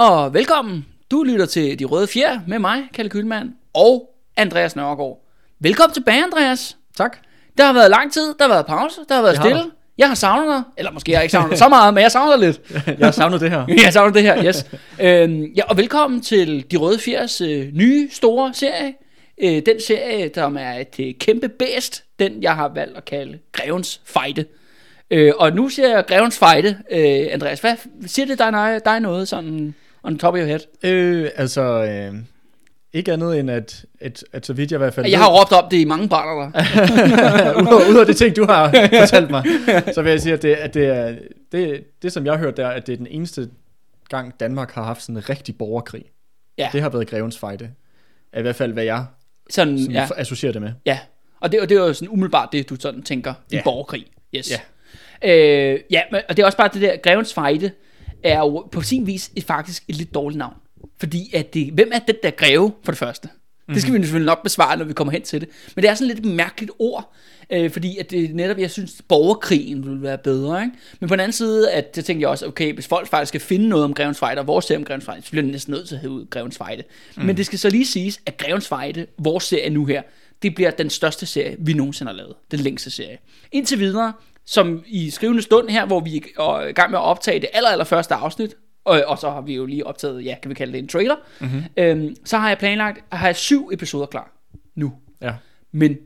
Og velkommen. Du lytter til De Røde Fjer med mig, Kalle Kølmand, og Andreas Nørgaard. Velkommen tilbage, Andreas. Tak. Der har været lang tid, der har været pause, der har været har stille. der. Jeg har savnet dig, eller måske jeg har ikke savnet så meget, men jeg savner dig lidt. Jeg har savnet det her. Jeg savner det her, yes. øhm, ja, og velkommen til De Røde Fjers øh, nye store serie. Øh, den serie, der er et øh, kæmpe bæst, den jeg har valgt at kalde Grevens Fejde. Øh, og nu siger jeg Grevens Fejde. Øh, Andreas, hvad siger det dig, dig noget sådan on top of your head? Øh, altså, øh, ikke andet end at, at, at så vidt jeg i hvert fald Jeg har råbt op det i mange brænder der. udover, det ting, du har fortalt mig, så vil jeg sige, at det, at det er, det, det som jeg har hørt, der, at det er den eneste gang, Danmark har haft sådan en rigtig borgerkrig. Ja. Det har været Grevens Fejde. I hvert fald, hvad jeg Sådan, sådan ja, associerer det med. ja. Og det, og det er jo sådan umiddelbart det, du sådan tænker i Ja. borgerkrig. Yes. Ja. Øh, ja, men- og det er også bare det der, Grevens Fejde er jo på sin vis et, faktisk et lidt dårligt navn. Fordi at det, hvem er den der greve, for det første? Det Mhm. skal vi selvfølgelig nok besvare, når vi kommer hen til det. Men det er sådan lidt et mærkeligt ord, øh, fordi at det netop, jeg synes, borgerkrigen ville være bedre. Ikke? Men på den anden side, at det tænker jeg også, okay, hvis folk faktisk skal finde noget om Grevens Fejde, og vores serie om Grevens Fejde, så bliver det næsten nødt til at have ud Grevens Fejde. Mm. Men det skal så lige siges, at Grevens Fejde, vores serie nu her, det bliver den største serie, vi nogensinde har lavet. Den længste serie. Indtil videre, som i skrivende stund her, hvor vi er i gang med at optage det aller, aller første afsnit, og, og så har vi jo lige optaget, ja, kan vi kalde det en trailer, mm-hmm. øhm, så har jeg planlagt at have syv episoder klar nu. Ja. Men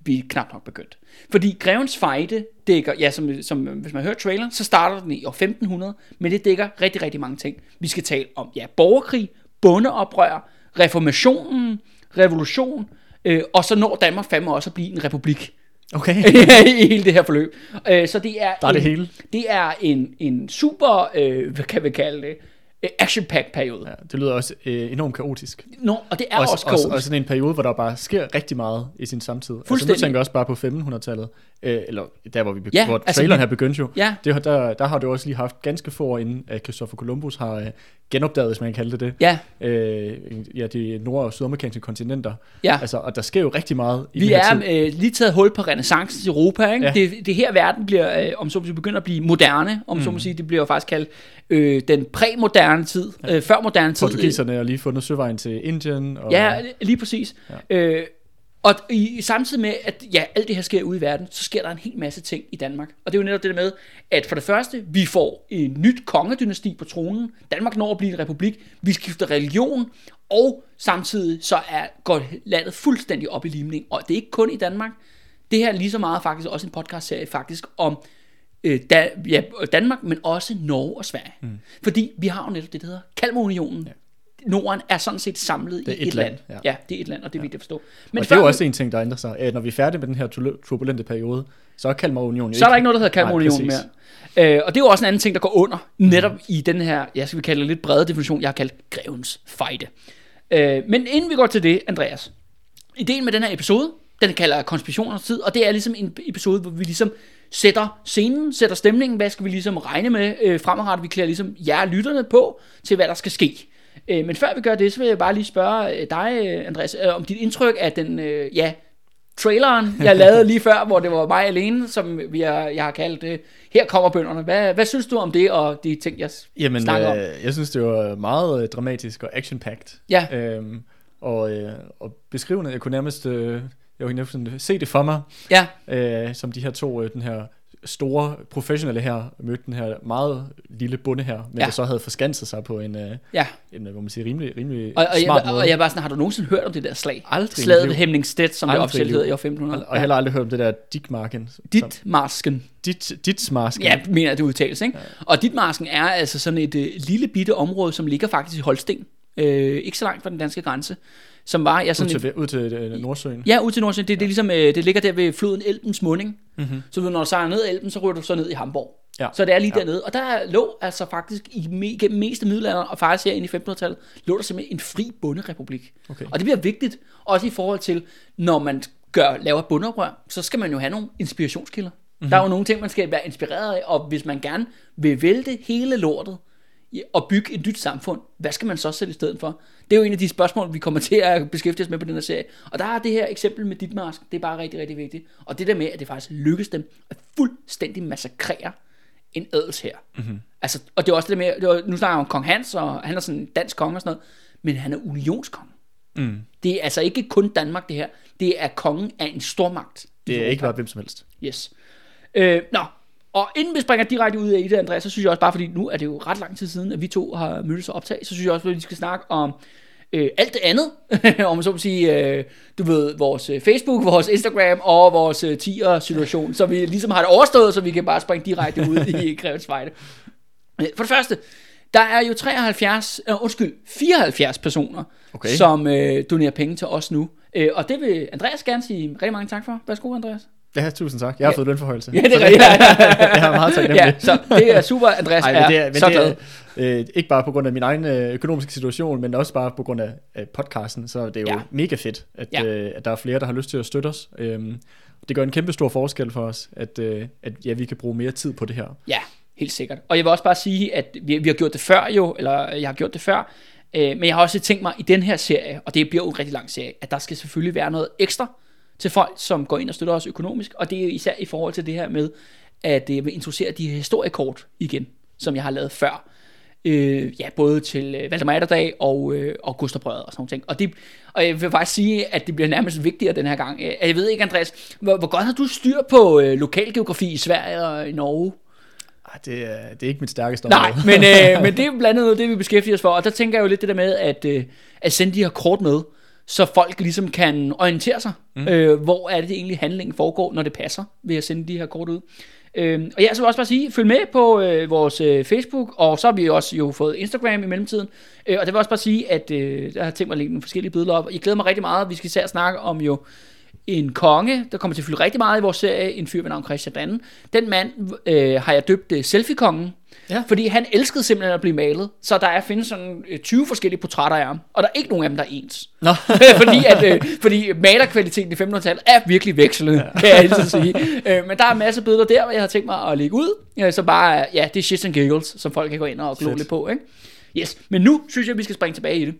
vi er knap nok begyndt. Fordi Grevens Fejde dækker, ja, som, som hvis man hører trailer, så starter den i år 1500, men det dækker rigtig, rigtig mange ting. Vi skal tale om, ja, borgerkrig, bondeoprør, reformationen, revolution, øh, og så når Danmark fandme også at blive en republik Okay. i hele det her forløb. Øh, så det er, Der er en, det hele. Det er en, en super, øh, hvad kan vi kalde det, øh, action-packed periode. Ja. Det lyder også øh, enormt kaotisk. Nå, og det er også, også også, cool. også sådan en periode, hvor der bare sker rigtig meget i sin samtid. Altså, Fuldstændig. nu tænker jeg også bare på 1500-tallet, øh, eller der, hvor, vi be- Ja, hvor altså, traileren vi- her begyndte jo. Ja. Det, der, der har det også lige haft ganske få år inden, at Christopher Columbus har øh, genopdaget, hvis man kan kalde det det, Ja, øh, ja, de nord- og sydamerikanske kontinenter. ja. Altså, og der sker jo rigtig meget i Vi er tid. øh, lige taget hul på renaissancens Europa. Ikke? Ja. Ja. Det, det her verden bliver, øh, om så må sige, begynder at blive moderne. Om mm. så må sige, det bliver jo faktisk kaldt øh, den præmoderne tid, øh, før moderne tid. Portugiserne har lige fundet søvejen til Indien. Og, Ja, lige præcis. Ja. Øh, og i, samtidig med, at ja, alt det her sker ude i verden, så sker der en hel masse ting i Danmark. Og det er jo netop det der med, at for det første, vi får en nyt kongedynasti på tronen. Danmark når at blive en republik. Vi skifter religion. Og samtidig så er, går landet fuldstændig op i limning. Og det er ikke kun i Danmark. Det her er lige så meget faktisk også en podcastserie faktisk om øh, da, ja, Danmark, men også Norge og Sverige. Mm. Fordi vi har jo netop det, der hedder Kalmarunionen. Ja. Norden er sådan set samlet Det er i et et land. land, Ja. ja. ja, det er et land, og det er vigtigt at forstå. Men og før, det er jo også en ting, der ændrer sig. At når vi er færdige med den her tu- turbulente periode, så er Kalmarunionen jo så er der ikke noget, der hedder Kalmarunionen mere. Øh, og det er jo også en anden ting, der går under, netop mm. i den her, jeg skal vi kalde det lidt brede definition, jeg har kaldt grevens fejde. Øh, men inden vi går til det, Andreas, ideen med den her episode, den kalder jeg konspirationers tid, og det er ligesom en episode, hvor vi ligesom sætter scenen, sætter stemningen, hvad skal vi ligesom regne med øh, fremadrettet, vi klæder ligesom jer lytterne på, til hvad der skal ske. Øh, men før vi gør det, så vil jeg bare lige spørge øh, dig, øh, Andreas, øh, om dit indtryk af den, øh, ja, traileren, jeg lavede lige før, hvor det var mig alene, som vi har, jeg har kaldt det, her kommer bønderne. Hvad, hvad synes du om det, og de ting, jeg Jamen, snakker om? øh, jeg synes, det var meget øh, dramatisk og action-packed. Ja. Øhm, og, øh, og beskrivende, jeg kunne nærmest, øh, jeg kunne sådan se det for mig, Ja, øh, som de her to, øh, den her store professionelle her, mødte den her meget lille bonde her, men Ja. ja. der så havde forskanset sig på en, øh, ja. en øh, hvor man siger, rimelig, rimelig Og, og, smart jeg, måde. og jeg bare sådan, har du nogensinde hørt om det der slag? Aldrig Slaget ved liv. Hemningstedt, som det Aldrig i officielt hedder i år 1500. og jeg har heller aldrig hørt om det der Dikmarken. som- Dit masken. Dit, dit smarsken. Ja, mener det udtales, ikke? Ja. Og dit masken er altså sådan et øh, lille bitte område, som ligger faktisk i Holsten. øh, ikke så langt fra den danske grænse, som var ja, Ud sådan til, et, ud til øh, Nordsøen. ja, ud til Nordsjælland. Det, det, er ligesom, øh, det ligger der ved floden Elbens munding. Mm-hmm. Så når du sejler ned Elben, så ryger du så ned i Hamburg. Ja. Så det er lige Ja. dernede. Og der lå altså faktisk i me, gennem meste middelalder, og faktisk her i 1500-tallet, lå der simpelthen en fri bunderepublik. Okay. Og det bliver vigtigt, også i forhold til, når man gør, laver bundeoprør, så skal man jo have nogle inspirationskilder. Mm-hmm. Der er jo nogle ting, man skal være inspireret af, og hvis man gerne vil vælte hele lortet, og bygge et nyt samfund, hvad skal man så sætte i stedet for? Det er jo en af de spørgsmål, vi kommer til at beskæftige os med på den her serie. Og der er det her eksempel med Ditmarsk, det er bare rigtig, rigtig vigtigt. Og det der med, at det faktisk lykkedes dem at fuldstændig massakrere en adels her. Mm-hmm. Altså, og det er også det der med, det var, nu snakker jeg om kong Hans, og han er sådan en dansk konge og sådan noget, men han er unionskonge. Mm. Det er altså ikke kun Danmark det her, det er kongen af en stormagt. Det er ikke bare hvem som helst. Yes. Øh, nå, og inden vi springer direkte ud af i det, Andreas, så synes jeg også bare, fordi nu er det jo ret lang tid siden, at vi to har mødtes og optaget, så synes jeg også, at vi skal snakke om øh, alt det andet, om man så må sige, øh, du ved, vores øh, Facebook, vores Instagram og vores øh, tier-situation, så vi ligesom har det overstået, så vi kan bare springe direkte ud i Grevens Fejde. Øh, For det første, der er jo 73, øh, undskyld, 74 personer, Okay. som øh, donerer penge til os nu. Øh, og det vil Andreas gerne sige rigtig mange tak for. Værsgo, Andreas. Ja, tusind tak. Jeg har Ja. fået lønforhøjelse. Ja, det er rigtigt. jeg er meget taknemmelig. ja, så det er super, Andreas Ej, men det er, men så det glad. er øh, ikke bare på grund af min egen øh, økonomiske situation, men også bare på grund af øh, podcasten, så det er jo Ja. mega fedt, at, ja. øh, at der er flere, der har lyst til at støtte os. Øhm, det gør en kæmpe stor forskel for os, at, øh, at ja, vi kan bruge mere tid på det her. Ja, helt sikkert. Og jeg vil også bare sige, at vi, vi har gjort det før jo, eller jeg har gjort det før, øh, men jeg har også tænkt mig i den her serie, og det bliver jo en rigtig lang serie, at der skal selvfølgelig være noget ekstra til folk, som går ind og støtter os økonomisk, og det er især i forhold til det her med, at jeg vil introducere de historiekort igen, som jeg har lavet før. Øh, ja, både til øh, Valdemar Atterdag og, øh, og Gustavbrødet og sådan nogle ting. Og, det, og jeg vil faktisk sige, at det bliver nærmest vigtigere den her gang. Øh, Jeg ved ikke, Andreas, hvor, hvor godt har du styr på øh, lokalgeografi i Sverige og i Norge? Det, er, det er ikke mit stærkeste Nej, område. men, øh, men det er blandt andet noget, det vi beskæftiger os for, og der tænker jeg jo lidt det der med, at, øh, at sende de her kort med, så folk ligesom kan orientere sig, mm. øh, hvor er det egentlig handlingen foregår, når det passer, ved at sende de her kort ud. Øh, og jeg så vil også bare sige, følg med på øh, vores øh, Facebook, og så har vi også jo fået Instagram i mellemtiden, øh, og det vil også bare sige, at øh, der har tænkt mig at lægge nogle forskellige billeder op, jeg glæder mig rigtig meget, vi skal især snakke om jo en konge, der kommer til at fylde rigtig meget i vores serie, en fyr ved navn Christian II. Den mand øh, har jeg døbt øh, selfie-kongen, Ja. fordi han elskede simpelthen at blive malet. Så der er findes sådan øh, 20 forskellige portrætter af ham, og der er ikke nogen af dem, der er ens. Nå. fordi, at, øh, fordi malerkvaliteten i 1500-tallet er virkelig vekslende, ja. kan jeg altid sige. Øh, men der er en masse billeder der, hvor jeg har tænkt mig at lægge ud. Øh, så bare, ja, det er shits and giggles, som folk kan gå ind og glo lidt på. Ikke? Yes, men nu synes jeg, vi skal springe tilbage i det.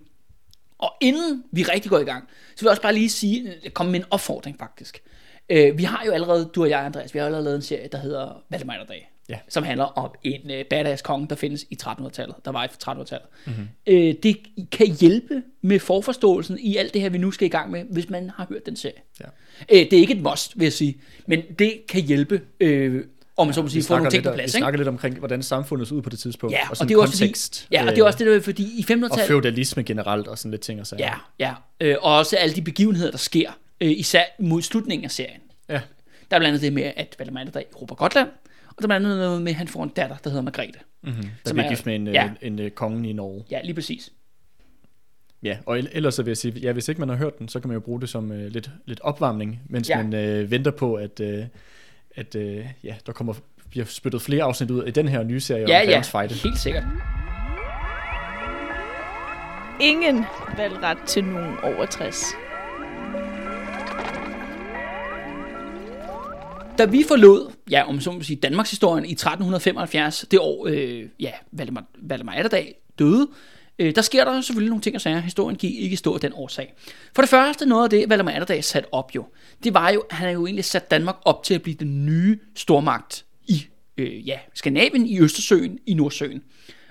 Og inden vi rigtig går i gang, så vil jeg også bare lige sige, komme med en opfordring faktisk. Øh, vi har jo allerede, du og jeg, Andreas, vi har allerede lavet en serie, der hedder Valdemar Dag. Ja. Som handler om en øh, badass konge, der findes i 1300-tallet, der var i 1300-tallet. Mm-hmm. Øh, det kan hjælpe med forforståelsen i alt det her, vi nu skal i gang med, hvis man har hørt den serie. Ja. Øh, det er ikke et must, vil jeg sige, men det kan hjælpe, øh, om man så må sige, Vi få nogle ting lidt, på vi plads. Ikke? snakker lidt omkring, hvordan samfundet så ud på det tidspunkt. Ja, og, og, sådan det er jo også kontekst, fordi, ja, og det er også det, der, fordi i 1500-tallet... og feudalisme generelt og sådan lidt ting og sager. Ja, ja. Øh, og også alle de begivenheder, der sker, øh, især mod slutningen af serien. ja. Der er blandt andet det med, at Valdemar der råber Gotland, og der er andet noget med, at han får en datter, der hedder Margrethe. Mm-hmm. Der Som bliver er- gift med en, ja. ja. en, en, en konge i Norge. Ja, lige præcis. Ja, og el- ellers så vil jeg sige, ja, hvis ikke man har hørt den, så kan man jo bruge det som øh, lidt, lidt opvarmning, mens Ja. man øh, venter på, at, øh, at øh, ja, der kommer bliver spyttet flere afsnit ud i den her nye serie Ja, om ja, Fejde. helt sikkert. Ingen valgret til nogen over 60. Da vi forlod, ja, om så må sige, Danmarks historien i 1375, det år, øh, ja, Valdemar, Valdemar Atterdag døde, øh, der sker der selvfølgelig nogle ting og sager. Historien gik ikke stå af den årsag. For det første, noget af det, Valdemar Atterdag satte op jo, det var jo, han har jo egentlig sat Danmark op til at blive den nye stormagt i øh, ja, Skandinavien, i Østersøen, i Nordsøen.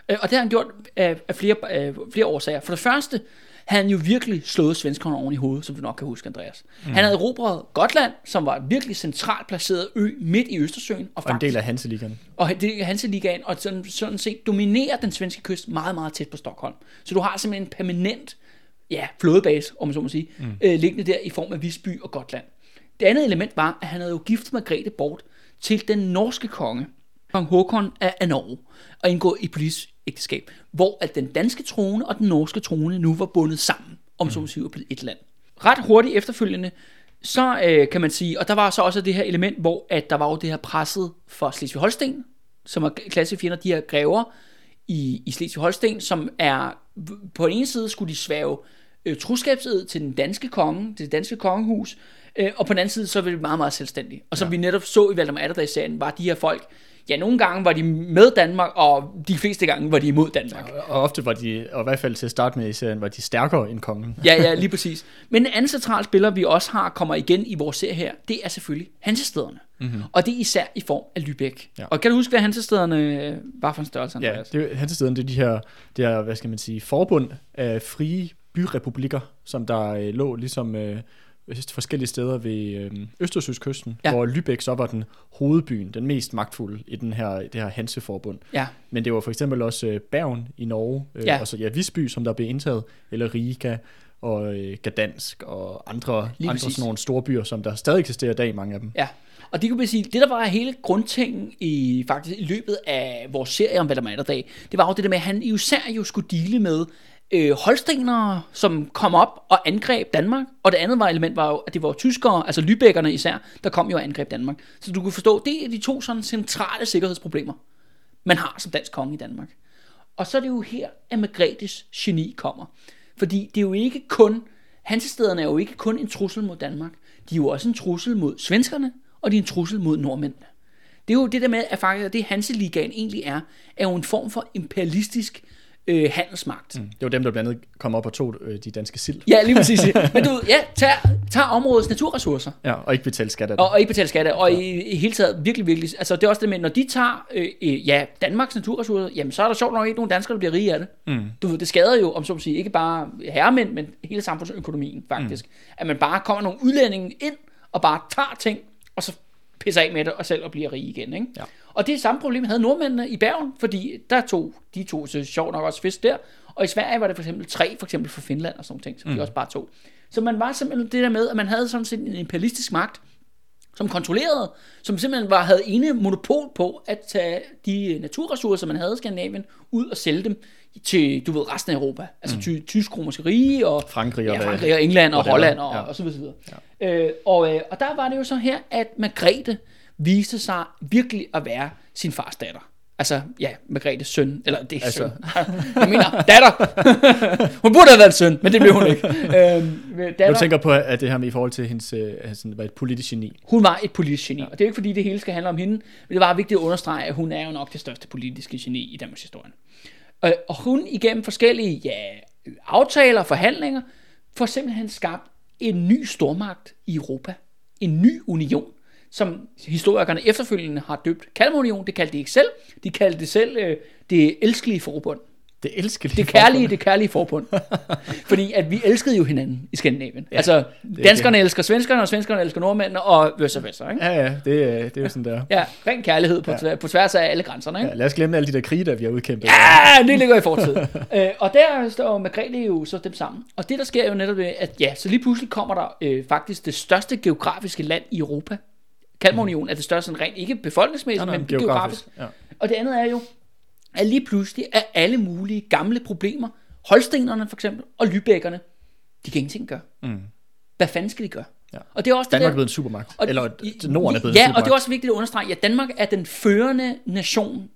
Øh, og det har han gjort af, af flere, af flere årsager. For det første havde han jo virkelig slået svenskerne oven i hovedet, som du nok kan huske, Andreas. Mm. Han havde erobret Gotland, som var en virkelig centralt placeret ø midt i Østersøen. Og, Og en del af Hanseligaen. og det er Hanseligaen, og sådan, sådan set dominerer den svenske kyst meget, meget tæt på Stockholm. Så du har simpelthen en permanent ja, flådebase, om man så må sige, mm. øh, liggende der i form af Visby og Gotland. Det andet element var, at han havde jo giftet Margrethe bort til den norske konge, kong Håkon af, af Norge og indgå i politisk ægteskab, hvor at den danske trone og den norske trone nu var bundet sammen, om så må sige, og blevet et land. Ret hurtigt efterfølgende, så øh, kan man sige, og der var så også det her element, hvor at der var jo det her presset for Slesvig-Holsten, som er klassiske fjender, de her grever i, i Slesvig-Holsten, som er, på den ene side skulle de svæve øh, troskabsed til den danske konge, til det danske kongehus, øh, og på den anden side, så var det meget, meget selvstændige. Og som ja. vi netop så i Valdemar Atterdag-serien, var de her folk, ja, nogle gange var de med Danmark, og de fleste gange var de imod Danmark. Og ofte var de, og i hvert fald til at starte med i serien, var de stærkere end kongen. Ja, ja, lige præcis. Men en anden central spiller, vi også har, kommer igen i vores serie her, det er selvfølgelig Hansestederne. Mm-hmm. Og det er især i form af Lübeck. Ja. Og kan du huske, hvad Hansestederne øh, var for en størrelse, Ja, det, er- Hansestederne, det er de her, det er, hvad skal man sige, forbund af frie byrepublikker, som der øh, lå ligesom øh, forskellige steder ved øh, Østersøskysten, Ja. hvor Lübeck så var den hovedbyen, den mest magtfulde i den her, det her Hanseforbund. ja. Men det var for eksempel også øh, Bergen i Norge, øh, Ja. og så ja, Visby, som der blev indtaget, eller Riga og Gdansk og andre, Lige andre præcis. sådan nogle store byer, som der stadig eksisterer i dag, mange af dem. Ja, og det kan man sige, det der var hele grundtingen i, faktisk i løbet af vores serie om Valdemar Atterdag, det var jo det der med, at han jo især jo skulle dele med øh, holstenere, som kom op og angreb Danmark, og det andet var element var jo, at det var tyskere, altså lybækkerne især, der kom jo og angreb Danmark. Så du kunne forstå, det er de to sådan centrale sikkerhedsproblemer, man har som dansk konge i Danmark. Og så er det jo her, at Margrethes geni kommer. Fordi det er jo ikke kun, Hansestederne er jo ikke kun en trussel mod Danmark. De er jo også en trussel mod svenskerne, og de er en trussel mod nordmændene. Det er jo det der med, at faktisk at det Hanseligaen egentlig er, er jo en form for imperialistisk øh, handelsmagt. Mm. Det var dem, der blandt andet kom op og tog øh, de danske sild. Ja, lige præcis. Men du ja, tag, tag områdets naturressourcer, Ja, og ikke betale skat af det. og, og ikke betale skatter, og i, i hele taget virkelig, virkelig, altså det er også det med, når de tager, øh, øh, ja, Danmarks naturressourcer, jamen så er der sjovt nok ikke nogen danskere, der bliver rige af det. Mm. Du ved, det skader jo, om så må sige, ikke bare herremænd, men hele samfundsøkonomien faktisk. Mm. At man bare kommer nogle udlændinge ind, og bare tager ting, og så pisser af med det, og selv og bliver rige igen. Ikke? Ja. Og det samme problem, havde nordmændene i Bergen, fordi der tog, de tog så sjovt nok også fisk der, og i Sverige var det for eksempel tre, for eksempel for Finland og sådan ting, som mm. de også bare tog. Så man var simpelthen det der med, at man havde sådan set en imperialistisk magt, som kontrollerede, som simpelthen var, havde ene monopol på at tage de naturressourcer, man havde i Skandinavien, ud og sælge dem til, du ved, resten af Europa. Altså mm. ty, tysk-romerske rige, og Frankrig og ja, Frankrig og England og whatever. Holland og, Ja. og så videre. Ja. Øh, og, øh, og der var det jo så her, at Margrethe viste sig virkelig at være sin fars datter. Altså, ja, Margrethes søn, eller det er altså. Søn. Jeg mener, datter. hun burde have været søn, men det blev hun ikke. Øhm, Du datter, tænker på, at det her med i forhold til hendes, øh, at sådan var et politisk geni. hun var et politisk geni, og det er jo ikke fordi, det hele skal handle om hende, men det var vigtigt at understrege, at hun er jo nok det største politiske geni i Danmarks historie. Og, og hun igennem forskellige ja, aftaler og forhandlinger, får simpelthen skabt en ny stormagt i Europa. En ny union, som historikerne efterfølgende har døbt Kalmarunion. Det kaldte de ikke selv. De kaldte det selv øh, det elskelige forbund. Det elsker Det kærlige, det kærlige forbund. Fordi at vi elskede jo hinanden i Skandinavien. Ja, altså, danskerne elsker svenskerne, og svenskerne elsker nordmændene, og versa versa, ikke? Ja, ja, det, er- det er jo sådan der. Ja, ren kærlighed på, ja. på tværs af alle grænserne, ikke? Ja, lad os glemme alle de der krige, der vi har udkæmpet. Ja, det ligger i fortiden. øh, og der står Margrethe jo så dem sammen. Og det, der sker jo netop, det, at ja, så lige pludselig kommer der øh, faktisk det største geografiske land i Europa. Kalmarunionen er det største, sådan rent ikke befolkningsmæssigt, Nej, nej, men geografisk. Ja. Og det andet er jo, at lige pludselig er alle mulige gamle problemer, holstenerne for eksempel, og lybækkerne, de kan ingenting gøre. Mm. Hvad fanden skal de gøre? Ja. Og det er også Danmark det er der, blevet en supermagt. og- Eller Norden er blevet ja, en supermagt. og det er også vigtigt at understrege, at Danmark er den førende nation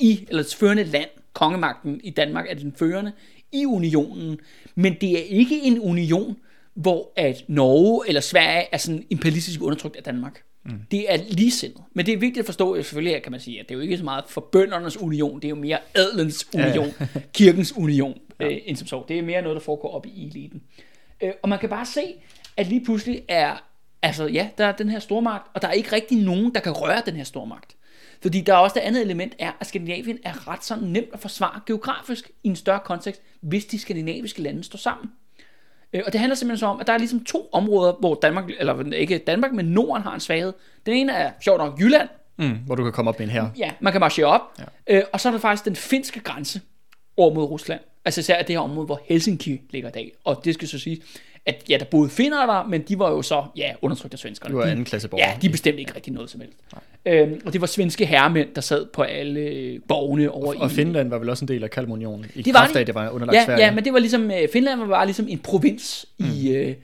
i, eller det førende land, kongemagten i Danmark er den førende i unionen, men det er ikke en union, hvor at Norge eller Sverige er sådan imperialistisk undertrykt af Danmark. Mm. Det er ligesindet. Men det er vigtigt at forstå, at selvfølgelig kan man sige, at det er jo ikke så meget for bøndernes union, det er jo mere adelens union, ja, ja. kirkens union, ja. øh, end som så. Det er mere noget, der foregår op i eliten. Øh, og man kan bare se, at lige pludselig er, altså ja, der er den her stormagt, og der er ikke rigtig nogen, der kan røre den her stormagt. Fordi der er også det andet element, er, at Skandinavien er ret sådan nemt at forsvare geografisk i en større kontekst, hvis de skandinaviske lande står sammen. Øh, Og det handler simpelthen så om, at der er ligesom to områder, hvor Danmark, eller ikke Danmark, men Norden har en svaghed. Den ene er, sjovt nok, Jylland. Mm, hvor du kan komme op med en her. Ja, man kan marchere op. Ja. Øh, og så er der faktisk den finske grænse over mod Rusland. Altså især det her område, hvor Helsinki ligger i dag. Og det skal så sige, at ja, der boede finder der, men de var jo så, ja, undertrykt af svenskerne. Du var De- anden klasse borger. Ja, de bestemte ikke rigtig noget som helst. Øhm, og det var svenske herremænd, der sad på alle borgene over i... Og Finland var vel også en del af Kalmarunionen, i Det var kraft de. af, det var underlagt ja, Sverige. ja, men det var ligesom, øh, Finland var bare ligesom en provins mm. i, øh,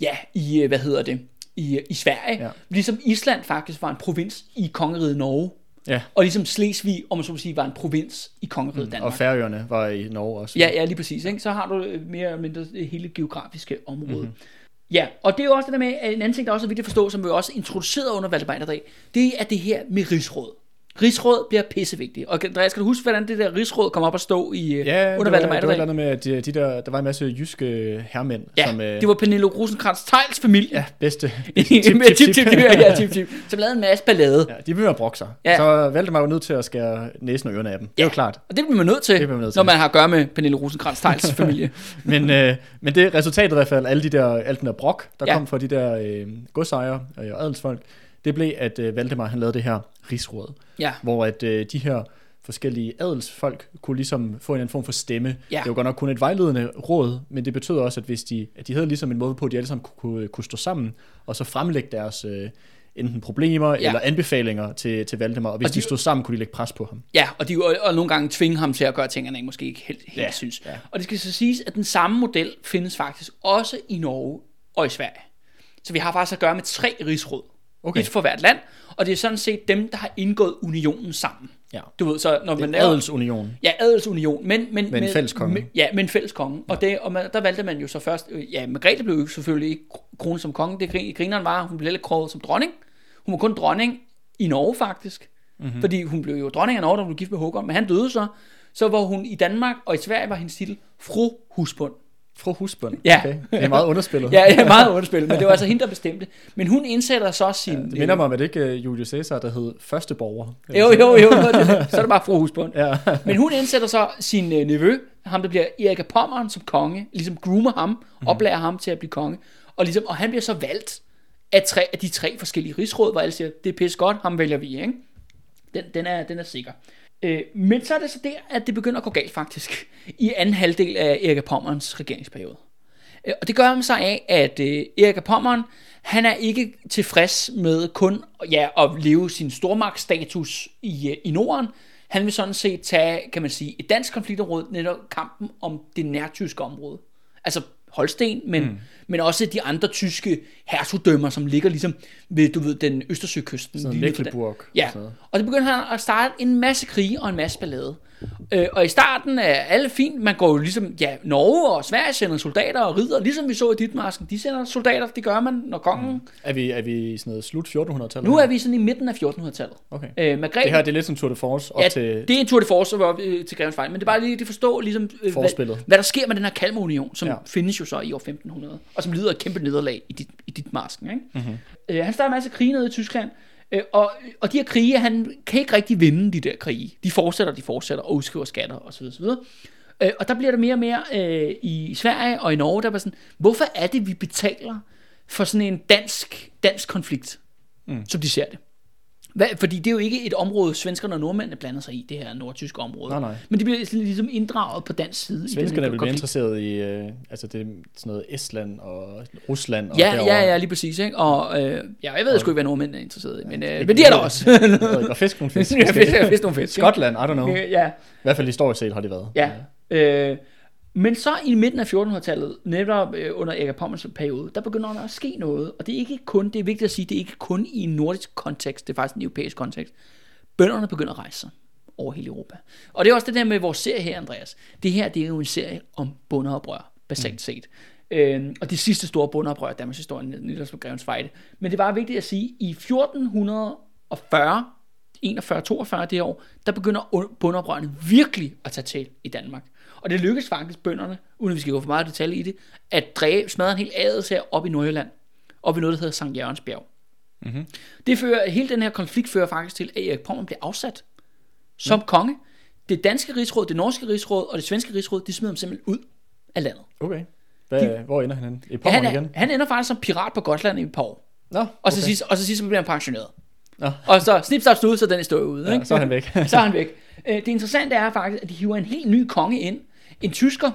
ja, i, øh, hvad hedder det, i, i Sverige. Ja. Ligesom Island faktisk var en provins i kongeriget Norge. Ja. Og ligesom Slesvig, om man så må sige, var en provins i kongeriget mm, Danmark. Og Færøerne var i Norge også. Ja, ja, lige præcis. Ikke? Så har du øh, mere eller mindre det hele geografiske område. Mhm. Mm-hmm. Ja, og det er jo også det der med, at en anden ting, der også er vigtigt at forstå, som vi også introduceret under Valdemar Dag, det er det her med rigsråd. Rigsråd bliver pissevigtigt. Og Andreas, skal du huske, hvordan det der rigsråd kom op at stå i, øh, Ja, under det var, Valdemar det var et eller Dag? andet med, at de, de der, der var en masse jyske hermænd, Ja, som... øh, det var Pernille rosenkrantz teils familie. Ja, bedste. tip, tip, tip, tip, ja, tip, tip, som lavede en masse ballade. Ja, de blev at brokke sig. Ja. Ja. Så valgte man jo nødt til at skære næsen og ørerne af dem. Det er jo klart. Og det bliver man nødt til, bliver man nødt når til. man har at gøre med Pernille rosenkrantz teils familie. Men, øh, men det resultatet i hvert fald, alle de der, alt den der brok, der Ja. ja. kom fra de der øh, godsejere øh, og adelsfolk, det blev, at øh, Valdemar han lavede det her rigsråd, Ja, hvor at øh, de her forskellige adelsfolk kunne ligesom få en anden form for stemme. Ja. Det var godt nok kun et vejledende råd, men det betød også, at hvis de, at de havde ligesom en måde på, at de alle sammen kunne, kunne, stå sammen, og så fremlægge deres øh, enten problemer Ja. eller anbefalinger til, til Valdemar, og hvis Og de- de, stod sammen, kunne de lægge pres på ham. Ja, og, de, og, og nogle gange tvinge ham til at gøre tingene, han måske ikke helt, helt ja, synes. Ja. Og det skal så siges, at den samme model findes faktisk også i Norge og i Sverige. Så vi har faktisk at gøre med tre rigsråd. Okay. Et for hvert land, og det er sådan set dem, der har indgået unionen sammen. Ja. Du ved, så når Det man er laver... adelsunion. Ja, adelsunion, men... Men, Med en fælles konge. Med, ja, med en fælles konge. Og, det, og man, der valgte man jo så først... Ja, Margrethe blev jo selvfølgelig ikke kronet som konge. Det grin- grineren var, hun blev ikke kronet som dronning. Hun var kun dronning i Norge, faktisk. Mhm. Mm-hmm. Fordi hun blev jo dronning af Norge, da hun blev gift med Håkon, men han døde så. Så var hun i Danmark, og i Sverige var hendes titel Fru Husbund. Fru Husbund. Ja. Okay. Det er meget underspillet. Ja, ja, meget underspillet, men det var altså hende, der bestemte. Men hun indsætter så sin... Det minder mig om, at det ikke er Julius Caesar, der hed første borger. Jo, jo, jo, så er det bare Fru Husbund. Ja. Men hun indsætter så sin øh, nevø, ham der bliver Erik af Pommern som konge, ligesom groomer ham, mm. oplærer ham til at blive konge, og, ligesom, og han bliver så valgt af, tre, af de tre forskellige rigsråd, hvor alle siger, det er pisse godt, ham vælger vi, ikke? Den, den, er, den er sikker. Øh, men så er det så der, at det begynder at gå galt faktisk, i anden halvdel af Erik af Pommerns regeringsperiode. Øh, Og det gør man så af, at øh, Erik af Pommern, han er ikke tilfreds med kun ja, at leve sin stormagtsstatus i, øh, i Norden. Han vil sådan set tage, kan man sige, et dansk konfliktområde, netop kampen om det nærtyske område. Altså Holsten, men, mm men også de andre tyske hertugdømmer, som ligger ligesom ved, du ved, den Østersøkysten. Sådan. Mecklenburg. Ja, og det begynder han at starte en masse krige og en masse ballade. Øh, og i starten er alle fint. Man går jo ligesom, ja, Norge og Sverige sender soldater og ridder, ligesom vi så i Ditmarsken. De sender soldater, det gør man, når kongen... Mm. Er vi, er vi sådan noget slut 1400-tallet? Nu er vi sådan i midten af 1400-tallet. Okay. Øh, Margrethe, Det her det er lidt som Tour de France op ja, til... det er en Tour de Force, hvor vi øh, til Grevens Fejl, men det er bare lige at forstå, ligesom, øh, hvad, hvad, der sker med den her Kalmarunion, som ja. Findes jo så i år 1500, og som lider et kæmpe nederlag i dit, i dit masken. Ikke? Mm-hmm. Øh, han starter en masse krige nede i Tyskland, og, og de her krige, han kan ikke rigtig vinde de der krige. De fortsætter, de fortsætter, og udskriver skatter osv. osv. Øh, og der bliver der mere og mere øh, i Sverige og i Norge, der var sådan, hvorfor er det, vi betaler for sådan en dansk, dansk konflikt, mm. som de ser det? Hvad, fordi det er jo ikke et område, svenskerne og nordmændene blander sig i, det her nordtyske område. Nej, nej. Men de bliver ligesom inddraget på dansk side. i Svenskerne er vel interesseret i øh, altså det, er sådan noget Estland og Rusland. Og Ja, derovre. ja, ja, lige præcis. Ikke? Og øh, ja, jeg ved sgu ikke, hvad nordmændene er interesseret i, men, øh, men de er der også. Og fisk nogle fisk. jeg fisk, fisk nogle fisk. Skotland, I don't know. I Ja, hvert fald historisk set har det været. ja. Øh, men så i midten af 1400-tallet, netop øh, under Erik Pommers periode, der begynder der at ske noget. Og det er ikke kun, det er vigtigt at sige, det er ikke kun i en nordisk kontekst, det er faktisk en europæisk kontekst. Bønderne begynder at rejse sig over hele Europa. Og det er også det der med vores serie her, Andreas. Det her, det er jo en serie om bundeoprør, basalt set. Øhm, og det sidste store bundeoprør, Danmarks historie, Niels på Grevens Fejde. Men det var vigtigt at sige, i 1440, 41-42 det år, der begynder un- bundeoprørene virkelig at tage til i Danmark. Og det lykkedes faktisk bønderne, uden at vi skal gå for meget detalje i det, at dræbe, smadre en hel adels her op i Nordjylland, op i noget, der hedder Sankt Jørgensbjerg. Mm-hmm. Det fører, hele den her konflikt fører faktisk til, at Erik Pommern bliver afsat som mm. konge. Det danske rigsråd, det norske rigsråd og det svenske rigsråd, de smider ham simpelthen ud af landet. Okay. Hvad, hvor ender han henne? I Ja, Pommern han, er, igen? han ender faktisk som pirat på Gotland i et par år. Nå, Og okay. så sidst, og så sidst så bliver han pensioneret. Nå. Og så snip, snap, stud, så er den historie ude. Ja, ikke? så er han væk. så er han væk. Øh, Det interessante er faktisk, at de hiver en helt ny konge ind. En tysker,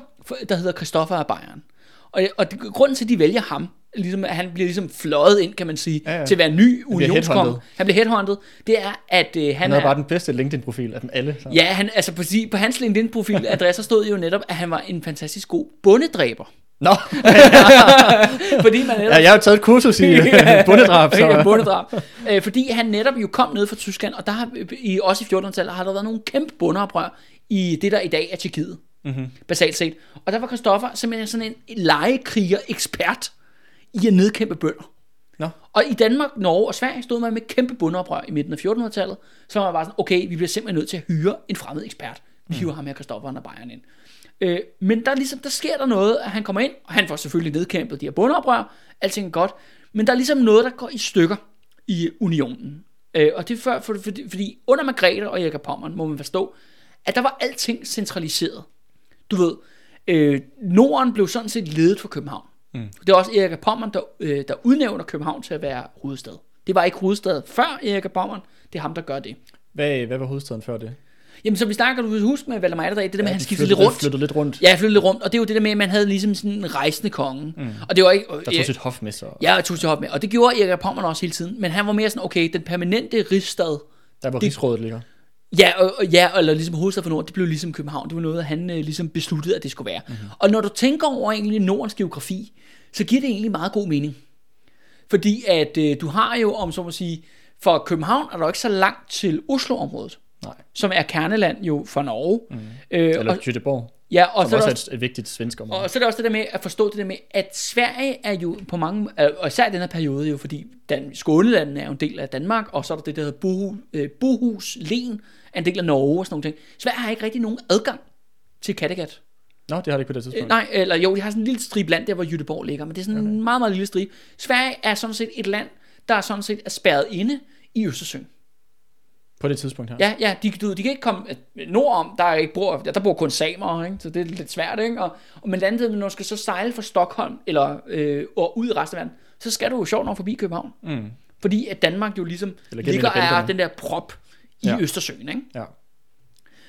der hedder Christoffer af Bayern. Og, og det, grunden til, at de vælger ham, ligesom, at han bliver ligesom fløjet ind, kan man sige, ja, Ja, til at være ny unionskonge. Han bliver headhunted. Det er, at øh, han, Han er... bare den bedste LinkedIn-profil af dem alle. Så. Ja, han, altså på, på hans LinkedIn-profil, adresser stod jo netop, at han var en fantastisk god bondedræber. Nå, Fordi man netop ja, jeg har jo taget et kursus i øh, bundedrab, så... Ja, bondedrab. Øh, fordi han netop jo kom ned fra Tyskland, og der har, i, også i 1400-tallet har der været nogle kæmpe bondeoprør i det, der i dag er Tjekkiet. Mm-hmm. Basalt set. Og der var Christoffer simpelthen sådan en legekriger-ekspert i at nedkæmpe bønder. Nå. Og i Danmark, Norge og Sverige stod man med kæmpe bundeoprør i midten af 1400-tallet. Så var man bare sådan, okay, vi bliver simpelthen nødt til at hyre en fremmed ekspert. Vi hiver ham her, Christoffer og Bayern ind. Øh, men der, er ligesom, der sker der noget, at han kommer ind, og han får selvfølgelig nedkæmpet de her bundeoprør, alting er godt, men der er ligesom noget, der går i stykker i unionen. Øh, og det er for, for, fordi, fordi under Margrethe og Erik Pommern må man forstå, at der var alting centraliseret. Du ved, øh, Norden blev sådan set ledet fra København. Mm. Det er også Erik Pommern, der, øh, der udnævner København til at være hovedstad. Det var ikke hovedstad før Erik Pommern, det er ham, der gør det. Hvad, hvad var hovedstaden før det? Jamen, som vi snakker, du huske med Valdemar Atterdag, det der med, at han de skiftede lidt rundt. Flyttede lidt rundt. Ja, flyttede lidt rundt, og det er jo det der med, at man havde ligesom sådan en rejsende konge. Mm. Og det var ikke... Der tog sit hof med sig. Ja, jeg tog til hop med. Og det gjorde Erik Pommern også hele tiden. Men han var mere sådan, okay, den permanente rigsstad, Der var rigsrådet ligger. Ja, og, ja, eller ligesom hovedstad for Norden, det blev ligesom København. Det var noget, han øh, ligesom besluttede, at det skulle være. Mm-hmm. Og når du tænker over egentlig Nordens geografi, så giver det egentlig meget god mening. Fordi at øh, du har jo, om så må sige, for København er der ikke så langt til Oslo-området, Nej. som er kerneland jo for Norge. Mm. Øh, Eller og, Göteborg, ja, og som så er også også, er et, et vigtigt svensk område. og så er det også det der med at forstå det der med, at Sverige er jo på mange, og især i den her periode jo, fordi Dan, Skånelandene er jo en del af Danmark, og så er der det, der hedder Bohu, øh, Bohus Len, er en del af Norge og sådan nogle ting. Sverige har ikke rigtig nogen adgang til Kattegat. Nå, det har det ikke på det tidspunkt. Øh, nej, eller jo, de har sådan en lille strip land der, hvor Jødeborg ligger, men det er sådan okay. en meget, meget lille strip. Sverige er sådan set et land, der er sådan set er spærret inde i Østersøen. På det tidspunkt her. Ja, ja, de, du, de kan ikke komme øh, nordom, der, er ikke bor, der bor kun samer, ikke? så det er lidt svært, ikke? Og, og men andet, når du skal så sejle fra Stockholm, eller øh, og ud i resten af verden, så skal du jo sjovt nok forbi København. Mm. Fordi at Danmark jo ligesom ligger af den der prop i ja. Østersøen, ikke? ja.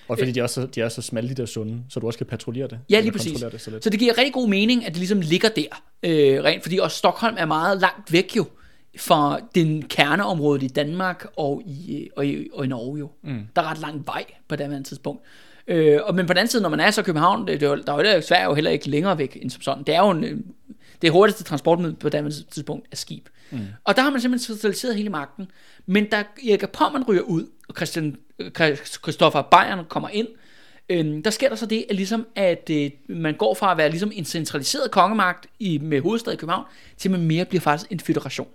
Og fordi de er, også, de er så smalle, de der sunde, så du også kan patruljere det. Ja, lige præcis. Det så lidt. Så det giver rigtig god mening, at det ligesom ligger der, øh, rent, fordi også Stockholm er meget langt væk jo, fra den kerneområde i Danmark og i, og i, og i Norge jo. Mm. Der er ret lang vej på det her tidspunkt. Øh, og, men på den anden side, når man er så i København, det, det, er jo- der er jo Sverige jo heller ikke længere væk end som sådan. Det er jo en, øh, det hurtigste transportmiddel på det her tidspunkt er skib. Mm. Og der har man simpelthen centraliseret hele magten. Men da Erik Pommern ryger ud, og Christian, øh, Christoffer Bayern kommer ind, Øhm, der sker der så det, at, ligesom, at øh, man går fra at være ligesom en centraliseret kongemagt i, med hovedstad i København, til man mere bliver faktisk en federation.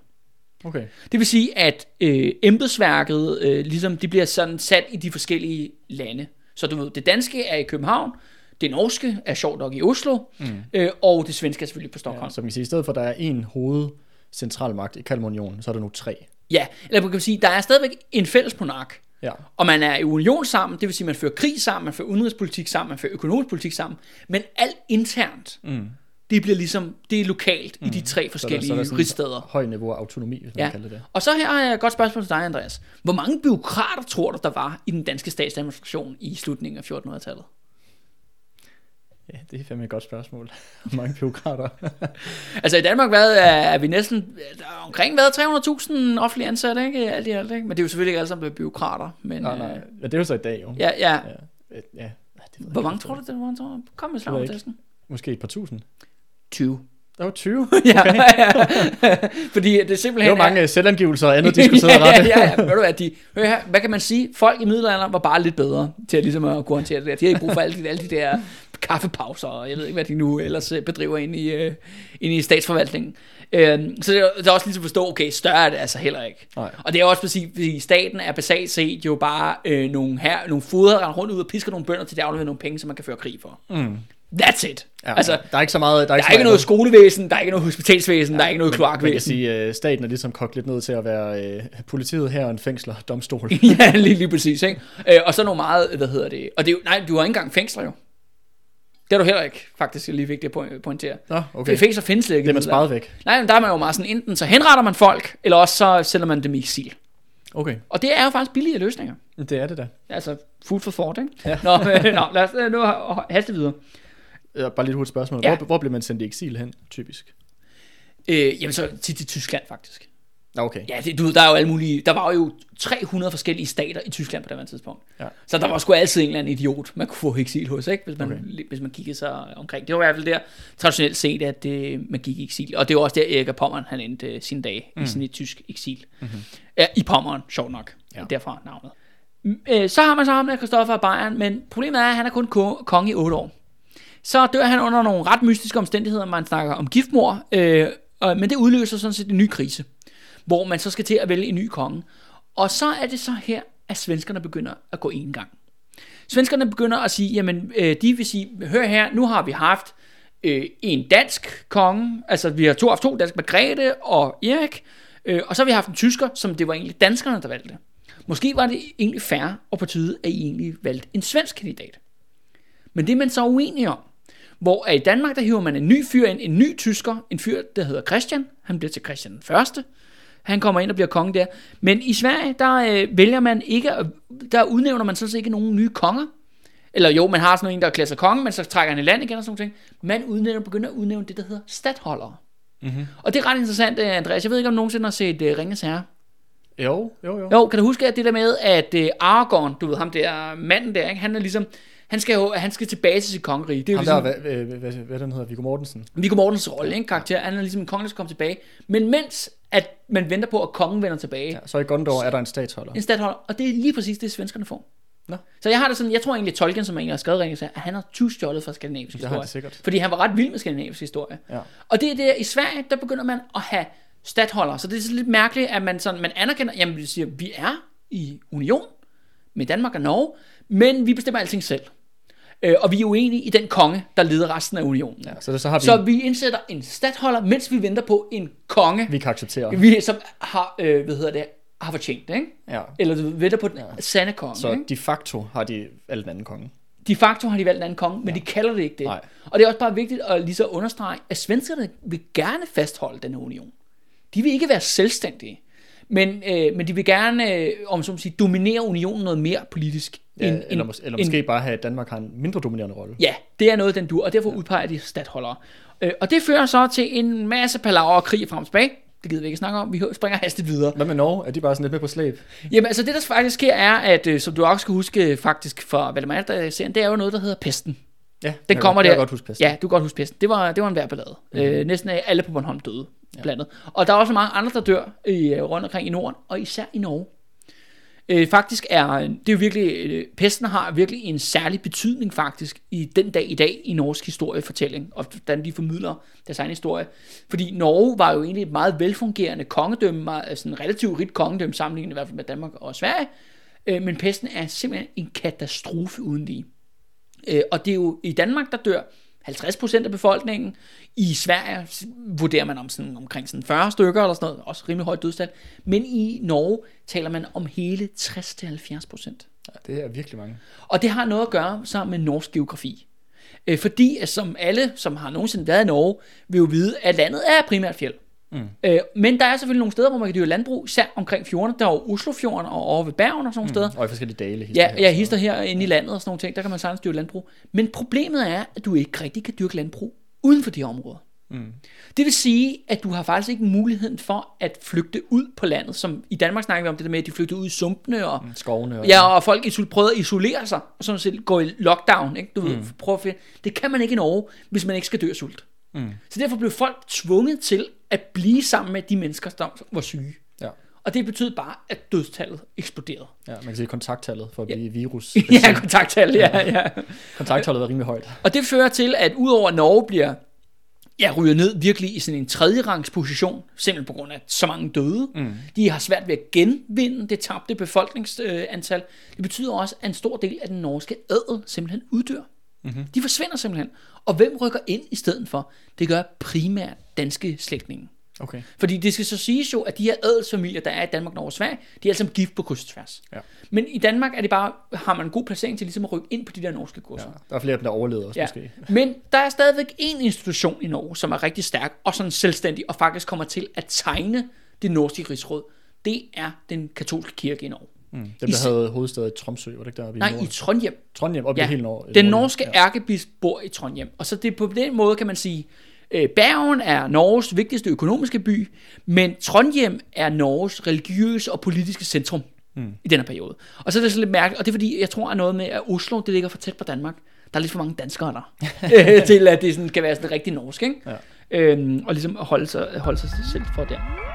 Okay. Det vil sige, at øh, embedsværket øh, ligesom, de bliver sådan sat i de forskellige lande. Så du ved, det danske er i København, det norske er sjovt nok i Oslo, mm. øh, og det svenske er selvfølgelig på Stockholm. Ja, så man kan sige, i stedet for at der er en hoved centralmagt i Kalmarunionen, så er der nu tre. Ja, eller man kan sige, der er stadigvæk en fælles monark, Ja. og man er i union sammen, det vil sige, man fører krig sammen, man fører udenrigspolitik sammen, man fører økonomisk politik sammen, men alt internt, mm. det bliver ligesom, det er lokalt mm. i de tre Så er der, forskellige så er der rigssteder. høj niveau af autonomi, hvis man Ja. kalder det. Og så her har jeg et godt spørgsmål til dig, Andreas. Hvor mange byråkrater tror du, der var i den danske statsadministration i slutningen af 1400-tallet? Ja, det er fandme et godt spørgsmål. Mange byråkrater. Altså i Danmark hvad, er, vi næsten der er omkring hvad, 300.000 offentlige ansatte, ikke? Alt i alt, ikke? Men det er jo selvfølgelig ikke alle sammen blevet byråkrater. Men, nej, øh, nej. Ja, det er jo så i dag, jo. Ja, ja. Ja. Ja. Det Hvor mange tror du, det var? Kom med slagtesten. Måske et par tusind. 20. Der var 20. ja, ja. Fordi det er simpelthen... Det var er- mange selvangivelser og andet, de skulle sidde og rette. ja, ja, ja. Ved du hvad, de, hør her, hvad kan man sige? Folk i middelalderen var bare lidt bedre til at, ligesom at kunne håndtere det der. De havde ikke brug for alle de, alle de der kaffepauser, og jeg ved ikke, hvad de nu ellers øh, bedriver inde i, øh, inde i statsforvaltningen. Øhm, så det er, det er også lige at forstå, okay, større er det altså heller ikke. Nej. Og det er også præcis, fordi staten er basalt set jo bare øh, nogle, her, nogle foder, rundt ud og pisker nogle bønder til at aflevere nogle penge, som man kan føre krig for. Mm. That's it. Ja, altså, der er ikke så meget... Der er der ikke, er ikke noget skolevæsen, der er ikke noget hospitalsvæsen, der er ikke noget Man kan kloakvæsen. sige, at staten er ligesom kogt lidt ned til at være øh, politiet her, en fængsler, domstol. ja, lige, lige præcis, ikke? Øh, og så nogle meget, hvad hedder det, og det er jo, nej, du har ikke engang fængsler jo. Det er du heller ikke, faktisk, lige vigtigt at point- pointere. Nå, Okay. Fængsler findes ikke. Det er man sparet væk. Nej, men der er man jo meget sådan, enten så henretter man folk, eller også så sætter man dem i eksil. Okay, Og det er jo faktisk billige løsninger. det er det da. Altså, food for thought, ikke? Ja. Nå, øh, nå, lad os øh, nu ha- haste videre. Ja, bare lidt hurtigt spørgsmål. Ja. Hvor, hvor bliver man sendt i eksil hen, typisk? Øh, jamen så til, til Tyskland faktisk. Okay. Ja, det, du ved, der er jo alle mulige, der var jo 300 forskellige stater i Tyskland på det her tidspunkt. Ja. Så der var sgu altid en eller anden idiot, man kunne få eksil hos, ikke? Hvis, man, Okay. hvis man kiggede sig omkring. Det var i hvert fald der traditionelt set, at øh, man gik i eksil. Og det var også der, Erik af Pommern, han endte øh, sine dage mm. i sådan et tysk eksil. Mm-hmm. Ja, I Pommern, sjovt nok. Ja. Derfra navnet. Øh, så har man så ham med Christoffer af Bayern, men problemet er, at han er kun ko- konge i 8 år. Så dør han under nogle ret mystiske omstændigheder, man snakker om giftmor, øh, og, men det udløser sådan set en ny krise, hvor man så skal til at vælge en ny konge. Og så er det så her, at svenskerne begynder at gå en gang. Svenskerne begynder at sige, jamen, øh, de vil sige, hør her, nu har vi haft øh, en dansk konge, altså vi har to, haft to danske, Margrethe og Erik, øh, og så har vi haft en tysker, som det var egentlig danskerne, der valgte. Måske var det egentlig færre og på tide, at I egentlig valgte en svensk kandidat. Men det er man så uenig om. Hvor i Danmark, der hiver man en ny fyr ind, en ny tysker, en fyr, der hedder Christian. Han bliver til Christian den første. Han kommer ind og bliver konge der. Men i Sverige, der øh, vælger man ikke, der udnævner man sådan set ikke nogen nye konger. Eller jo, man har sådan en, der klæder sig konge, men så trækker han i land igen og sådan noget. Man udnævner, begynder at udnævne det, der hedder stadholdere. Mm-hmm. Og det er ret interessant, øh, Andreas. Jeg ved ikke, om du nogensinde har set uh, Ringes Herre. Jo, jo, jo. Jo, kan du huske at det der med, at uh, Aragorn, du ved ham der, manden der, ikke? han er ligesom, han skal jo, han skal tilbage til sit kongerige. Det er jo Ham ligesom, der, hvad, hvad, hvad, hvad den hedder, Viggo Mortensen. Viggo Mortens rolle, ikke? Karakter. Han er ligesom en konge, der skal komme tilbage. Men mens at man venter på, at kongen vender tilbage, Ja, så i Gondor er der en statsholder. en stadholder, og det er lige præcis det, svenskerne får. Nå. Så jeg har det sådan, jeg tror egentlig, Tolkien, som egentlig har skrevet Ringens at han har tyvstjålet fra skandinavisk Det historie. han sikkert. Fordi han var ret vild med skandinavisk historie. Ja. Og det er der, i Sverige, der begynder man at have stadholder. Så det er sådan lidt mærkeligt, at man, sådan, man anerkender, jamen vi siger, vi er i union med Danmark og Norge, men vi bestemmer alting selv. Øh, og vi er uenige i den konge, der leder resten af unionen. Ja, så, det, så har vi, Så vi indsætter en stadholder, mens vi venter på en konge, vi kan acceptere. vi, som har, øh, hvad hedder det, har fortjent det, ikke? Ja. Eller du venter på den ja. sande konge, Så ikke? de facto har de valgt en anden konge. De facto har de valgt en anden konge, men ja. de kalder det ikke det. Nej. Og det er også bare vigtigt at lige så understrege, at svenskerne vil gerne fastholde den union. De vil ikke være selvstændige, men, øh, men de vil gerne, øh, om så må sige, dominere unionen noget mere politisk. Ja, end- eller, mås- eller måske bare have, at Danmark har en mindre dominerende rolle. Ja, det er noget, den du, og derfor udpeger de stadholdere. Øh, og det fører så til en masse palaver og krig frem og tilbage. Det gider vi ikke snakke om. Vi springer hastigt videre. Hvad med Norge? Er de bare sådan lidt med på slæb? Jamen altså det der faktisk sker er, at øh, som du også skal huske faktisk fra Valdemar-serien, det er jo noget, der hedder pesten. Ja, Den kommer kan, der. Jeg godt huske pesten. Ja, du kan godt huske pesten. Det var, det var en værd ballade. Mm-hmm. Øh, næsten alle på Bornholm døde blandet. Og der er også mange andre, der dør i, øh, rundt omkring i Norden, og især i Norge. Øh, faktisk er det er jo virkelig, øh, pesten har virkelig en særlig betydning faktisk i den dag i dag i norsk historiefortælling, og hvordan de formidler deres egen historie. Fordi Norge var jo egentlig et meget velfungerende kongedømme, meget, øh, altså en relativt rigt kongedømme sammenlignet i hvert fald med Danmark og Sverige, øh, men pesten er simpelthen en katastrofe uden lige. Øh, og det er jo i Danmark, der dør 50% af befolkningen. I Sverige vurderer man om sådan, omkring sådan 40 stykker eller sådan noget. Også rimelig højt dødstal. Men i Norge taler man om hele 60-70%. Ja, det er virkelig mange. Og det har noget at gøre sammen med norsk geografi. Øh, fordi som alle, som har nogensinde været i Norge, vil jo vide, at landet er primært fjeld. Mm. Øh, men der er selvfølgelig nogle steder, hvor man kan dyrke landbrug, især omkring fjordene. Der er jo Oslofjorden og over ved Bergen og sådan nogle steder. Og i forskellige dale. Ja, jeg hister her inde i landet og sådan nogle ting, der kan man sagtens dyrke landbrug. Men problemet er, at du ikke rigtig kan dyrke landbrug uden for de her områder. Mm. Det vil sige, at du har faktisk ikke muligheden for at flygte ud på landet, som i Danmark snakker vi om det der med, at de flygter ud i sumpene, og, mm. Skovene og... ja, og folk isol- prøver at isolere sig, og sådan set går i lockdown, ikke? Du ved, Mm. prøver at finde. Det kan man ikke i Norge, hvis man ikke skal dø af sult. Mm. Så derfor blev folk tvunget til at blive sammen med de mennesker, der var syge. Ja. Og det betød bare, at dødstallet eksploderede. ja, man kan sige kontakttallet for at blive virus. ja, kontakttal, ja, ja. Kontakttallet er rimelig højt. Og det fører til, at udover at Norge bliver ja, ryger ned virkelig i sådan en tredje rangs position, simpelthen på grund af så mange døde. Mm. De har svært ved at genvinde det tabte befolkningsantal. Det betyder også, at en stor del af den norske adel simpelthen uddør. Mm-hmm. De forsvinder simpelthen. Og hvem rykker ind i stedet for? Det gør primært danske slægtninge. Okay. Fordi det skal så siges jo, at de her adelsfamilier, der er i Danmark, Norge og Sverige, de er alle sammen gift på kryds. Ja. Men i Danmark er det bare, har man en god placering til ligesom at rykke ind på de der norske kurser. Ja, der er flere der overleder også Ja. måske. Men der er stadigvæk en institution i Norge, som er rigtig stærk og sådan selvstændig, og faktisk kommer til at tegne det norske rigsråd. Det er den katolske kirke i Norge. Mm. Dem, der Is- havde hovedstad i Tromsø, var det ikke deroppe Nej, i i? Trondheim. Trondheim, op i Ja, hele Nord. Den norske ærkebisp bor i Trondheim. Og så det på den måde kan man sige, øh, Bergen er Norges vigtigste økonomiske by, men Trondheim er Norges religiøse og politiske centrum mm. i denne periode. Og så er det så lidt mærkeligt, og det er fordi, jeg tror, at noget med, at Oslo, det ligger for tæt på Danmark. Der er lidt for mange danskere der, øh, til at det sådan, skal være sådan rigtig norsk, ikke? Ja. Øhm, og ligesom holde sig, holde sig selv for der.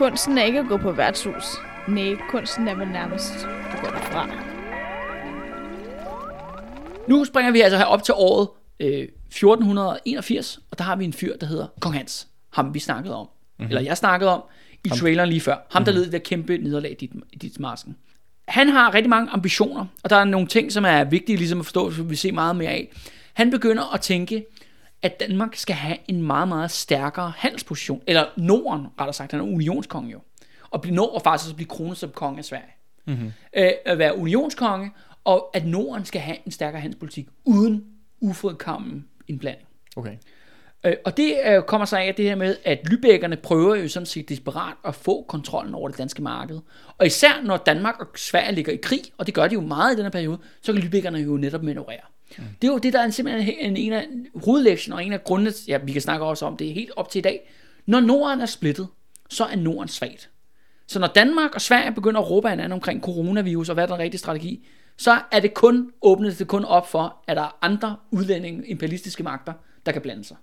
Kunsten er ikke at gå på værtshus. Nej, kunsten er vel nærmest, du går derfra. Nu springer vi altså her op til året øh, 1481, og der har vi en fyr, der hedder Kong Hans. Ham vi snakkede om. Mm-hmm. Eller jeg snakkede om i traileren lige før. Ham, der led det der kæmpe nederlag i dit, i dit marsken. Han har rigtig mange ambitioner, og der er nogle ting, som er vigtige ligesom at forstå, som vi ser meget mere af. Han begynder at tænke, at Danmark skal have en meget, meget stærkere handelsposition. Eller Norden, rettere sagt. Han er unionskonge jo. Og blive og faktisk også blive kronet som konge af Sverige. Mm-hmm. Øh, at være unionskonge, og at Norden skal have en stærkere handelspolitik, uden ufodkammen indblanding. Okay. Øh, og det øh, kommer sig af det her med, at Lübeckerne prøver jo sådan set desperat at få kontrollen over det danske marked. Og især når Danmark og Sverige ligger i krig, og det gør de jo meget i den her periode, så kan Lübeckerne jo netop manøvrere. Det er jo det, der er en, simpelthen en, en af hovedlektionen, og en af grundene, ja, vi kan snakke også om det helt op til i dag. Når Norden er splittet, så er Norden svagt. Så når Danmark og Sverige begynder at råbe hinanden omkring coronavirus og hvad er den rigtige strategi, så er det kun åbnet det kun op for, at der er andre udlændinge, imperialistiske magter, der kan blande sig.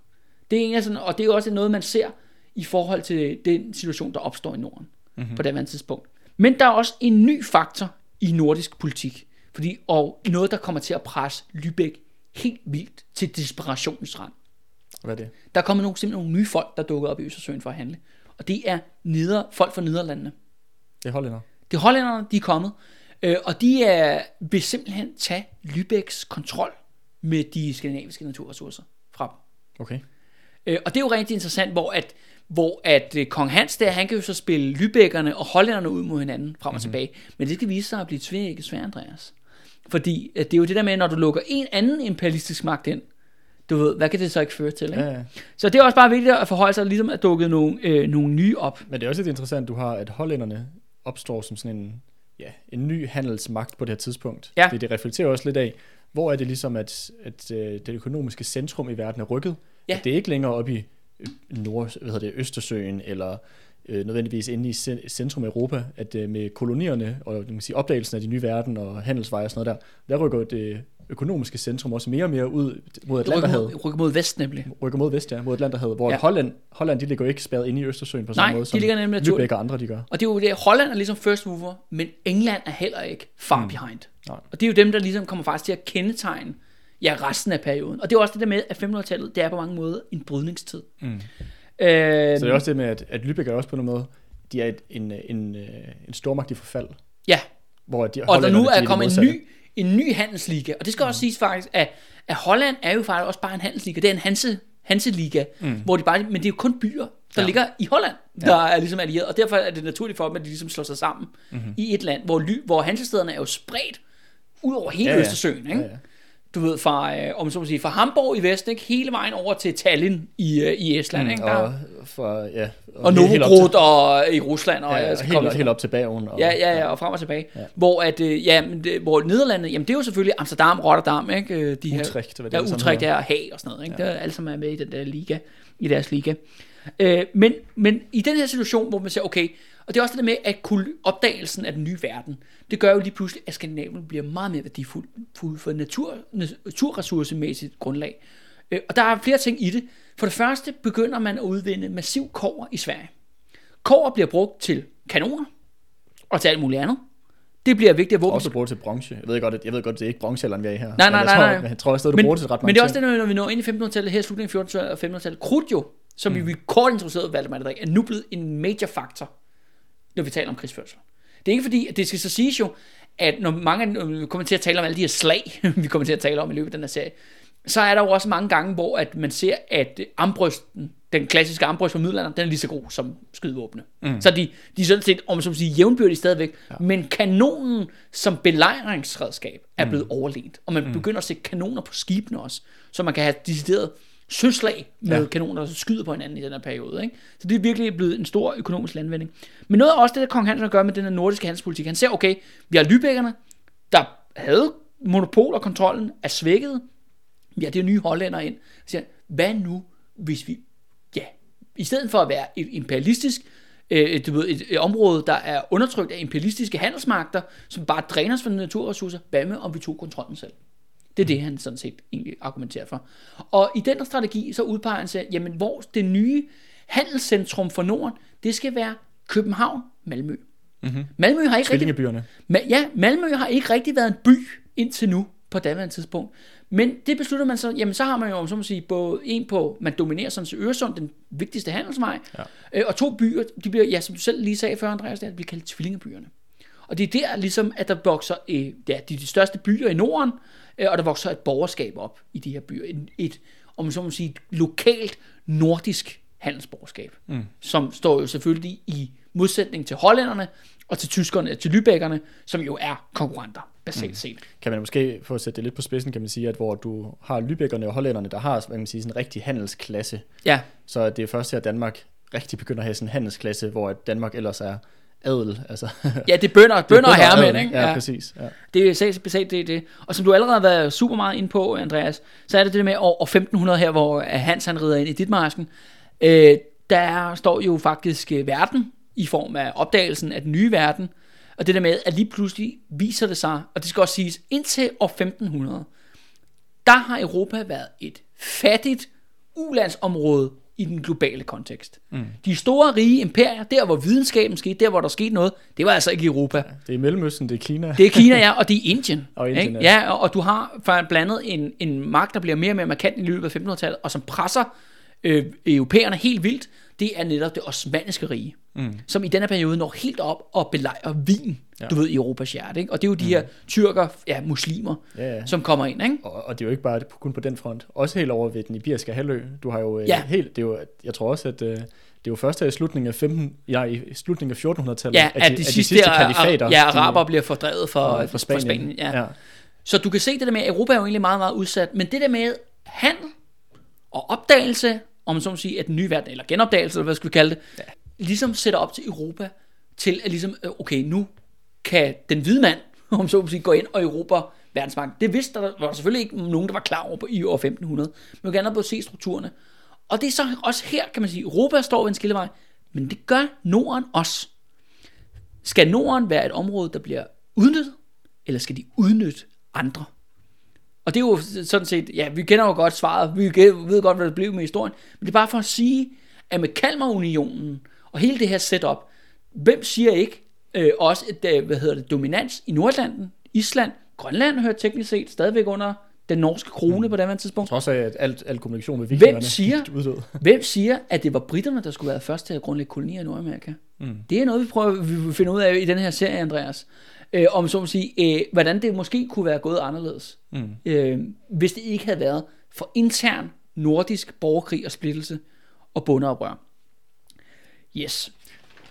Det er en af sådan, og det er også noget, man ser i forhold til den situation, der opstår i Norden mm-hmm. på det andet tidspunkt. Men der er også en ny faktor i nordisk politik, fordi, og noget, der kommer til at presse Lübeck helt vildt til desperationens rand. Hvad er det? Der er kommet nogle, simpelthen nogle nye folk, der dukker op i Østersøen for at handle. Og det er neder, folk fra Nederlandene. Det er hollænder. Det er hollænderne, de er kommet. Øh, og de er, vil simpelthen tage Lübecks kontrol med de skandinaviske naturressourcer fra dem. Okay. Øh, og det er jo rigtig interessant, hvor at, hvor at øh, kong Hans der, han kan jo så spille Lübeckerne og hollænderne ud mod hinanden frem og mm-hmm. tilbage. Men det skal vise sig at blive tvækket svært, Andreas. Fordi at det er jo det der med, når du lukker en anden imperialistisk magt ind, du ved, hvad kan det så ikke føre til? Ikke? Ja, ja. Så det er også bare vigtigt at forholde sig, ligesom at dukke nogle, øh, nogle nye op. Men det er også lidt interessant, du har, at hollænderne opstår som sådan en, ja, en ny handelsmagt på det her tidspunkt. Ja. Fordi det reflekterer også lidt af, hvor er det ligesom, at, at øh, det økonomiske centrum i verden er rykket. Ja. At det er ikke længere oppe i øh, Nord, hvad hedder det, Østersøen, eller øh, nødvendigvis inde i cen- centrum Europa, at øh, med kolonierne og man kan sige, opdagelsen af de nye verden og handelsveje og sådan noget der, der rykker det økonomiske centrum også mere og mere ud mod Rykker Atlanterhavet. mod, rykker mod vest nemlig. Rykker mod vest, ja, mod Atlanterhavet, hvor Ja. Holland, Holland, de ligger jo ikke spærret inde i Østersøen på samme Nej, måde, de som ligger nemlig. Lübeck og andre, de gør. Og det er jo det, Holland er ligesom first mover, men England er heller ikke far mm. behind. Nej. Og det er jo dem, der ligesom kommer faktisk til at kendetegne ja, resten af perioden. Og det er også det der med, at 1500-tallet, det er på mange måder en brydningstid. Mm. Øh, Så det er også det med, at, at Lübeck er også på en måde, de er et, en, en, øh, en stormagt i forfald, ja, hvor de, og der nu er kommet en ny, en ny handelsliga. Og det skal også siges faktisk, at, at Holland er jo faktisk også bare en handelsliga. Det er en Hanse, Hanseliga, mm. hvor de bare, men det er jo kun byer, der ja. ligger i Holland, der er ligesom allieret. Og derfor er det naturligt for dem, at de ligesom slår sig sammen mm-hmm. i et land, hvor, ly, hvor Hansestederne er jo spredt ud over hele Ja, ja, ja. Østersøen. Ikke? Ja, Ja, ja. Du ved, fra, øh, om så sige, fra Hamburg i vest, ikke? hele vejen over til Tallinn i, øh, i Estland. Mm, ikke? Der, Og, og, for, ja, og op Novogrod og i Rusland. Og, Ja, skal helt, helt op til Bergen. Og, Ja, ja, ja, og frem og tilbage. Ja. Hvor, at, øh, ja, men det, hvor Nederlandet, jamen det er jo selvfølgelig Amsterdam, Rotterdam, ikke? Øh, De her, Utrecht, hvad det ja, sammen Utrecht er og Haag og sådan noget, ikke? Ja. Det er alle sammen er med i den der liga, i deres liga. Øh, men, men i den her situation, hvor man siger, okay, og det er også det der med, at opdagelsen af den nye verden, det gør jo lige pludselig, at Skandinavien bliver meget mere værdifuld fuld for natur, naturressourcemæssigt grundlag. Øh, og der er flere ting i det. For det første begynder man at udvinde massiv kover i Sverige. Kover bliver brugt til kanoner og til alt muligt andet. Det bliver vigtigt at våben. Også brugt til bronze. Jeg ved godt, at, jeg ved godt, det er ikke bronzealderen, vi er i her. Nej, nej, jeg nej, tror, nej. Jeg tror også, at du men, bruger det til ret mange men det er også det, når vi når ind i 1500-tallet, her i slutningen af 1400- og 1500-tallet, krudt jo, som mm. vi kort introducerede Valdemar Drik, er nu blevet en major faktor, når vi taler om krigsførsel. Det er ikke fordi, at det skal så siges jo, at når mange når vi kommer til at tale om alle de her slag, vi kommer til at tale om i løbet af den her serie, så er der jo også mange gange, hvor at man ser, at armbrysten, den klassiske armbrøst fra middelalderen, den er lige så god som skydevåbne. Mm. Så de, de er sådan set, om man så må sige, jævnbyrdige stadigvæk. Ja. Men kanonen som belejringsredskab er blevet mm. overlegent. Og man mm. begynder at se kanoner på skibene også, så man kan have decideret søslag med Ja. ja. kanoner, der skyder på hinanden i den her periode. Ikke? Så det er virkelig blevet en stor økonomisk landvinding. Men noget af også det, der kong Hans gøre med den her nordiske handelspolitik. Han ser, okay, vi har Lübeckerne, der havde monopol og kontrollen, er svækket. Vi har de her nye hollænder ind. Så siger, han, hvad nu, hvis vi, ja, i stedet for at være et imperialistisk, øh, du ved, et, et område, der er undertrykt af imperialistiske handelsmagter, som bare dræner os for naturressourcer, hvad med, om vi tog kontrollen selv? Det er det, han sådan set egentlig argumenterer for. Og i den strategi, så udpeger han sig, jamen, hvor det nye handelscentrum for Norden, det skal være København, Malmø. Mm-hmm. Malmø har ikke rigtig. Ma- ja, Malmø har ikke rigtig været en by indtil nu på daværende tidspunkt. Men det beslutter man så, jamen så har man jo, om så må sige, både en på, man dominerer sådan til Øresund, den vigtigste handelsvej, ja. øh, og to byer, de bliver, ja, som du selv lige sagde før, Andreas, det er, de bliver kaldt tvillingebyerne. Og det er der ligesom, at der vokser, øh, ja, de, de største byer i Norden, og der vokser et borgerskab op i de her byer. Et, et om man så må sige, et lokalt nordisk handelsborgerskab, mm. som står jo selvfølgelig i modsætning til hollænderne, og til tyskerne, til lybækkerne, som jo er konkurrenter, basalt mm. set. Kan man måske, for at sætte det lidt på spidsen, kan man sige, at hvor du har Lübeckerne og hollænderne, der har, hvad kan man sige, sådan en rigtig handelsklasse, Ja, så det er først her, at Danmark rigtig begynder at have sådan en handelsklasse, hvor at Danmark ellers er adel. Altså, ja det er bønder, bønder og herremænd, ikke? Ja, ja, præcis. Ja. Det er sat besat det, er det. Og som du allerede har været super meget inde på, Andreas, så er det det med år, år 1500 her, hvor Hans han rider ind i Ditmarsken. Øh, der står jo faktisk øh, verden i form af opdagelsen af den nye verden. Og det der med, at lige pludselig viser det sig, og det skal også siges, indtil år 1500, der har Europa været et fattigt ulandsområde i den globale kontekst. Mm. De store rige imperier, der hvor videnskaben skete, der hvor der skete noget, det var altså ikke Europa. Det er Mellemøsten, det er Kina. Det er Kina, ja, og det er Indien. Og Indien, ikke? ja. ja. og, og du har blandet en, en magt, der bliver mere og mere markant i løbet af 1500-tallet, og som presser øh, europæerne helt vildt, det er netop det osmanniske rige, mm. som i denne periode når helt op og belejrer Wien, ja. du ved, i Europas hjerte. Ikke? Og det er jo de her tyrker, ja, muslimer, Ja, ja. som kommer ind. Ikke? Og, og det er jo ikke bare kun på den front. Også helt over ved den iberiske halvø. Du har jo øh, Ja. helt, det er jo, jeg tror også, at øh, det er jo først i slutningen af 15, ja, i slutningen af 1400-tallet, Ja, at, de, sidste, kalifater, ja, araber bliver fordrevet fra, fra Spanien. fra Spanien ja. ja. Så du kan se det der med, at Europa er jo egentlig meget, meget udsat, men det der med handel og opdagelse, om man så må sige, at den nye verden, eller genopdagelse, eller hvad skal vi kalde det, ja. ligesom sætter op til Europa, til at ligesom, øh, okay, nu kan den hvide mand, om så må sige, gå ind og Europa verdensmagten. Det vidste der, var der selvfølgelig ikke nogen, der var klar over på i år 1500, men vi kan på at se strukturerne. Og det er så også her, kan man sige, Europa står ved en skillevej, men det gør Norden også. Skal Norden være et område, der bliver udnyttet, eller skal de udnytte andre? Og det er jo sådan set, ja, vi kender jo godt svaret, vi ved godt, hvad det blev med historien, men det er bare for at sige, at med Kalmarunionen og hele det her setup, hvem siger ikke øh, også et, øh, hvad hedder det, dominans i Nordlanden, Island, Grønland hører teknisk set stadigvæk under den norske krone på det tidspunkt. Trods af, at alt, alt kommunikation med vikingerne siger- er uddød. Hvem siger, at det var britterne, der skulle være først til at grundlægge kolonier i Nordamerika? Mm. Det er noget, vi prøver vi vil finde ud af i den her serie, Andreas. Øh, om så må sige, øh, hvordan det måske kunne være gået anderledes, mm. øh, hvis det ikke havde været for intern nordisk borgerkrig og splittelse og bundeoprør. Yes.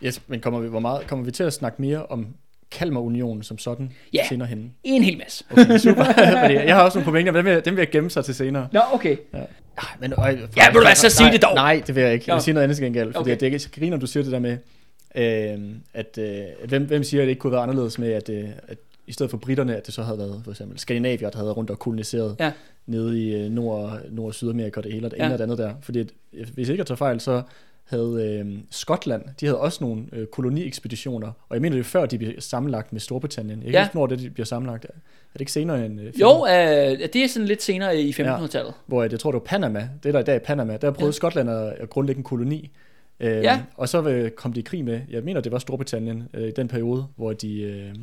Yes, men kommer vi, hvor meget, kommer vi til at snakke mere om Kalmarunionen som sådan Ja. senere hen? En hel masse. Okay, super. Jeg har også nogle pointer, men dem vil, jeg- dem vil jeg gemme sig til senere. Nå, okay. Nej, men, øj, Ja, vil du hvad, så sig nej, det dog. Nej, det vil jeg ikke. Jeg vil sige noget andet til gengæld. Fordi Okay. det er griner, du siger det der med, øh, at øh, hvem, hvem siger, at det ikke kunne være anderledes med, at, øh, at i stedet for britterne, at det så havde været for eksempel skandinavier, der havde rundt og koloniseret Ja. nede i øh, Nord, Nord- og Sydamerika og det hele, og det Ja. ene og det andet der. Fordi at, øh, hvis ikke jeg tager fejl, så havde øh, Skotland, de havde også nogle øh, koloniekspeditioner, og jeg mener det før, de bliver sammenlagt med Storbritannien. Jeg kan Ja. ja. ikke hvornår det de bliver sammenlagt. Er det ikke senere end... Øh, Jo, øh, det er sådan lidt senere i 1500-tallet. hvor jeg, jeg tror, det var Panama, det der i dag er Panama, der prøvede Ja. ja. Skotland at, at grundlægge en koloni. Øh, Ja. Og så øh, kom de i krig med, jeg mener, det var Storbritannien øh, i den periode, hvor de... Øh,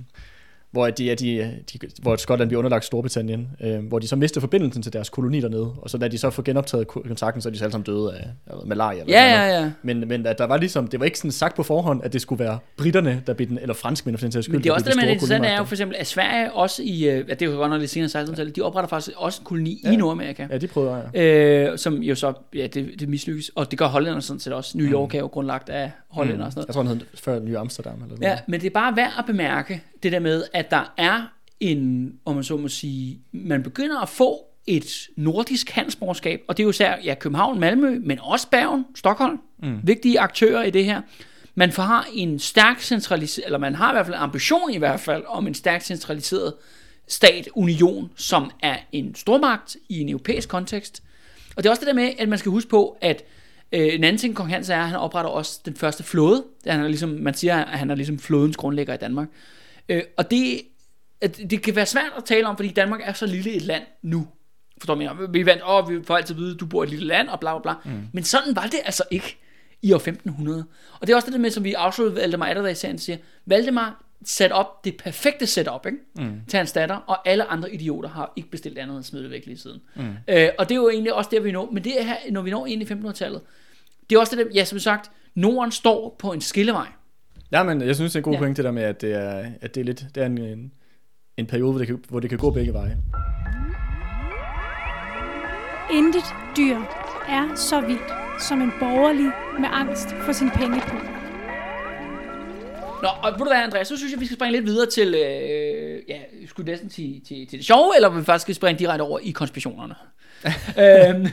hvor, de, ja, de, de, hvor Skotland bliver underlagt Storbritannien, øh, hvor de så mister forbindelsen til deres koloni dernede, og så da de så får genoptaget ko- kontakten, så er de så alle sammen døde af, af malaria. Eller Ja, noget. ja, ja. Men, men at der var ligesom, det var ikke sådan sagt på forhånd, at det skulle være britterne, der blev den, eller franskmænd for den sags skyld. Men det er også det, er store interessant, er jo for eksempel, at Sverige også i, øh, ja, det er jo godt nok lidt senere 1600-tallet, de opretter faktisk også en koloni ja. i. Nordamerika. Ja, de prøvede, ja. øh, som jo så, ja, det, det mislykkes. Og det gør hollænderne sådan set også. New York er jo grundlagt af hollænder og sådan noget. Jeg tror, den hed før Ny Amsterdam. Eller sådan Ja, men det er bare værd at bemærke, det der med, at der er en, om man så må sige, man begynder at få et nordisk handelsborgerskab, og det er jo især ja, København, Malmø, men også Bergen, Stockholm, mm. vigtige aktører i det her. Man har en stærk centraliseret, eller man har i hvert fald en ambition i hvert fald, om en stærkt centraliseret stat, union, som er en stormagt i en europæisk kontekst. Og det er også det der med, at man skal huske på, at øh, en anden ting, kong Hans er, at han opretter også den første flåde. Han er ligesom, man siger, at han er ligesom flådens grundlægger i Danmark. Øh, og det, at det kan være svært at tale om, fordi Danmark er så lille et land nu. Forstår mener? Vi er vant, åh, vi får altid at vide, at du bor i et lille land, og bla bla bla. Mm. Men sådan var det altså ikke i år 1500. Og det er også det der med, som vi afsluttede Valdemar Atterdag-serien, siger, Valdemar sat op det perfekte setup ikke? Mm. til hans datter, og alle andre idioter har ikke bestilt andet end smidt det væk lige siden. Mm. Øh, og det er jo egentlig også der, vi når. Men det er her, når vi når ind i 1500-tallet, det er også det der, ja, som sagt, Norden står på en skillevej. Ja, men jeg synes, det er en god Ja. point, det der med, at det er, at det er, lidt, det er en, en, en periode, hvor det, kan, hvor det kan gå begge veje. Intet dyr er så vildt som en borgerlig med angst for sin pengepung. Nå, og ved du hvad, Andreas, så synes jeg, vi skal springe lidt videre til, øh, ja, skulle næsten til, til, til det sjove, eller vi faktisk skal springe direkte over i konspirationerne. øhm,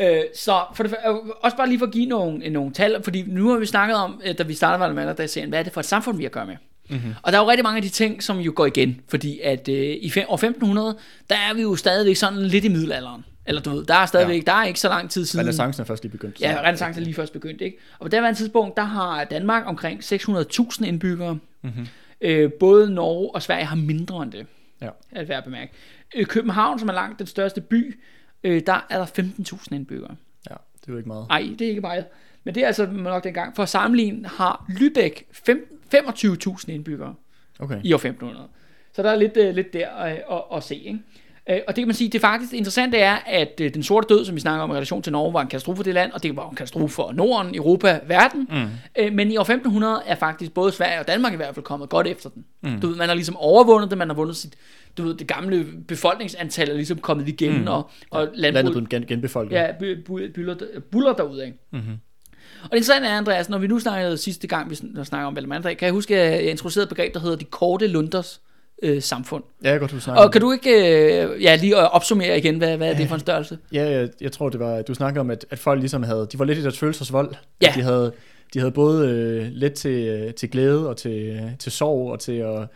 øh, så for det, øh, også bare lige for at give nogle, øh, nogle tal, fordi nu har vi snakket om, øh, da vi startede Valdemar, der serien, hvad er det for et samfund, vi har at gøre med? Mm-hmm. Og der er jo rigtig mange af de ting, som jo går igen, fordi at øh, i år 1500, der er vi jo stadigvæk sådan lidt i middelalderen. Eller du ved, der er stadigvæk, ja. der er ikke så lang tid siden. Renaissancen er først lige begyndt. så- Ja, renaissance er lige først begyndt, ikke? Og på det tidspunkt, der har Danmark omkring 600.000 indbyggere. Mm-hmm. Øh, både Norge og Sverige har mindre end det, Ja. det værd at bemærke. Øh, København, som er langt den største by, øh, der er der 15.000 indbyggere. ja, det er jo ikke meget. Nej, det er ikke meget. Men det er altså nok dengang. For at sammenligne har Lübeck fem- 25.000 indbyggere Okay. i år 1500. Så der er lidt, øh, lidt der øh, at, at se. Ikke? Øh, og det kan man sige, det faktisk interessante er, at øh, den sorte død, som vi snakker om i relation til Norge, var en katastrofe for det land, og det var en katastrofe for Norden, Europa, verden. Mm. Øh, men i år 1500 er faktisk både Sverige og Danmark i hvert fald kommet godt efter den. Mm. Du ved, man har ligesom overvundet det, man har vundet sit, du ved, det gamle befolkningsantal er ligesom kommet igen, mm. og, og Landet er landbruget blevet gen, genbefolket. ja, buller, buller derud af. Mm-hmm. Og det interessante er, Andreas, når vi nu snakkede sidste gang, vi sn- snakker om Atterdag, kan jeg huske, at jeg introducerede et begreb, der hedder de korte lunders øh, samfund. Ja, jeg godt huske snakke Og kan du ikke øh, ja, lige øh, opsummere igen, hvad, hvad er det for en størrelse? Ja, jeg, jeg tror, det var, du snakkede om, at, at folk ligesom havde, de var lidt i deres følelsesvold. Ja. At De havde, de havde både øh, let til, øh, til glæde og til, øh, til sorg og til at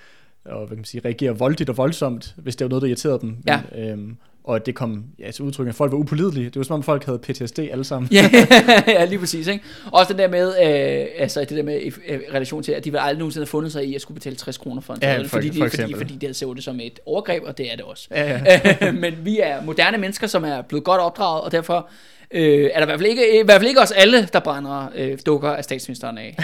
og, hvad kan man sige, reagere voldeligt og voldsomt, hvis det var noget, der irriterede dem. Ja. Men, øhm, og at det kom ja, til udtryk, at folk var upålidelige. Det var som om folk havde PTSD alle sammen. ja, ja, lige præcis. Ikke? Også den der med, øh, altså det der med i øh, relation til, at de vil aldrig nogensinde have fundet sig i at skulle betale 60 kroner for en Ja, for- fordi, for de, fordi, eksempel. fordi de så det som et overgreb, og det er det også. Ja, ja. Men vi er moderne mennesker, som er blevet godt opdraget, og derfor øh, er der i hvert fald ikke, i hvert fald ikke os alle, der brænder øh, dukker af statsministeren af.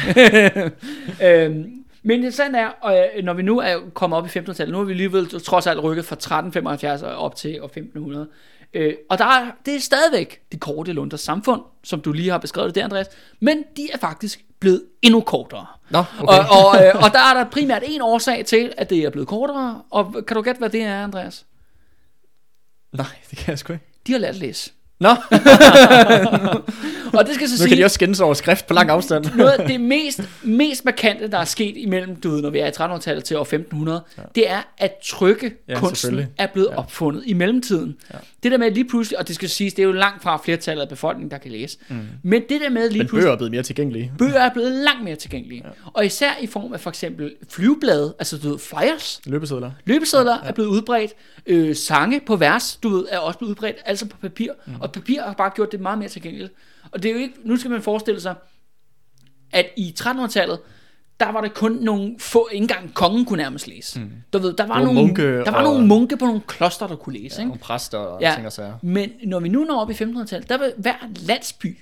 øhm, men det sandt er, og øh, når vi nu er kommet op i 1500-tallet, nu har vi alligevel trods alt rykket fra 1375 og op til år 1500. Øh, og der er, det er stadigvæk de korte lunders samfund, som du lige har beskrevet det der, Andreas, men de er faktisk blevet endnu kortere. Nå, okay. Og, og, øh, og der er der primært en årsag til, at det er blevet kortere, og kan du gætte, hvad det er, Andreas? Nej, det kan jeg sgu ikke. De har lært at læse. Nå, Og det skal så nu kan sige, de også skændes over skrift på lang afstand. noget af det mest, mest markante, der er sket imellem, du ved, når vi er i 1300-tallet til år 1500, ja. det er, at trykkekunsten Ja, kunsten er blevet ja. opfundet i mellemtiden. Ja. Det der med lige pludselig, og det skal siges, det er jo langt fra flertallet af befolkningen, der kan læse. Mm. Men det der med lige Men pludselig, bøger er blevet mere tilgængelige. bøger er blevet langt mere tilgængelige. Ja. Og især i form af for eksempel flyveblade, altså du ved, flyers, Løbesedler. Løbesedler ja, ja. er blevet udbredt. Øh, sange på vers, du ved, er også blevet udbredt. Altså på papir. Mm. Og papir har bare gjort det meget mere tilgængeligt. Og det er jo ikke, nu skal man forestille sig, at i 1300-tallet, der var det kun nogle få, ikke engang kongen kunne nærmest læse. Mm. Du ved, der var, nogle, munke der var og- nogle munke på nogle kloster, der kunne læse. Ja, ikke? nogle præster og Ja. ting og sager. Men når vi nu når op i 1500-tallet, der vil hver landsby,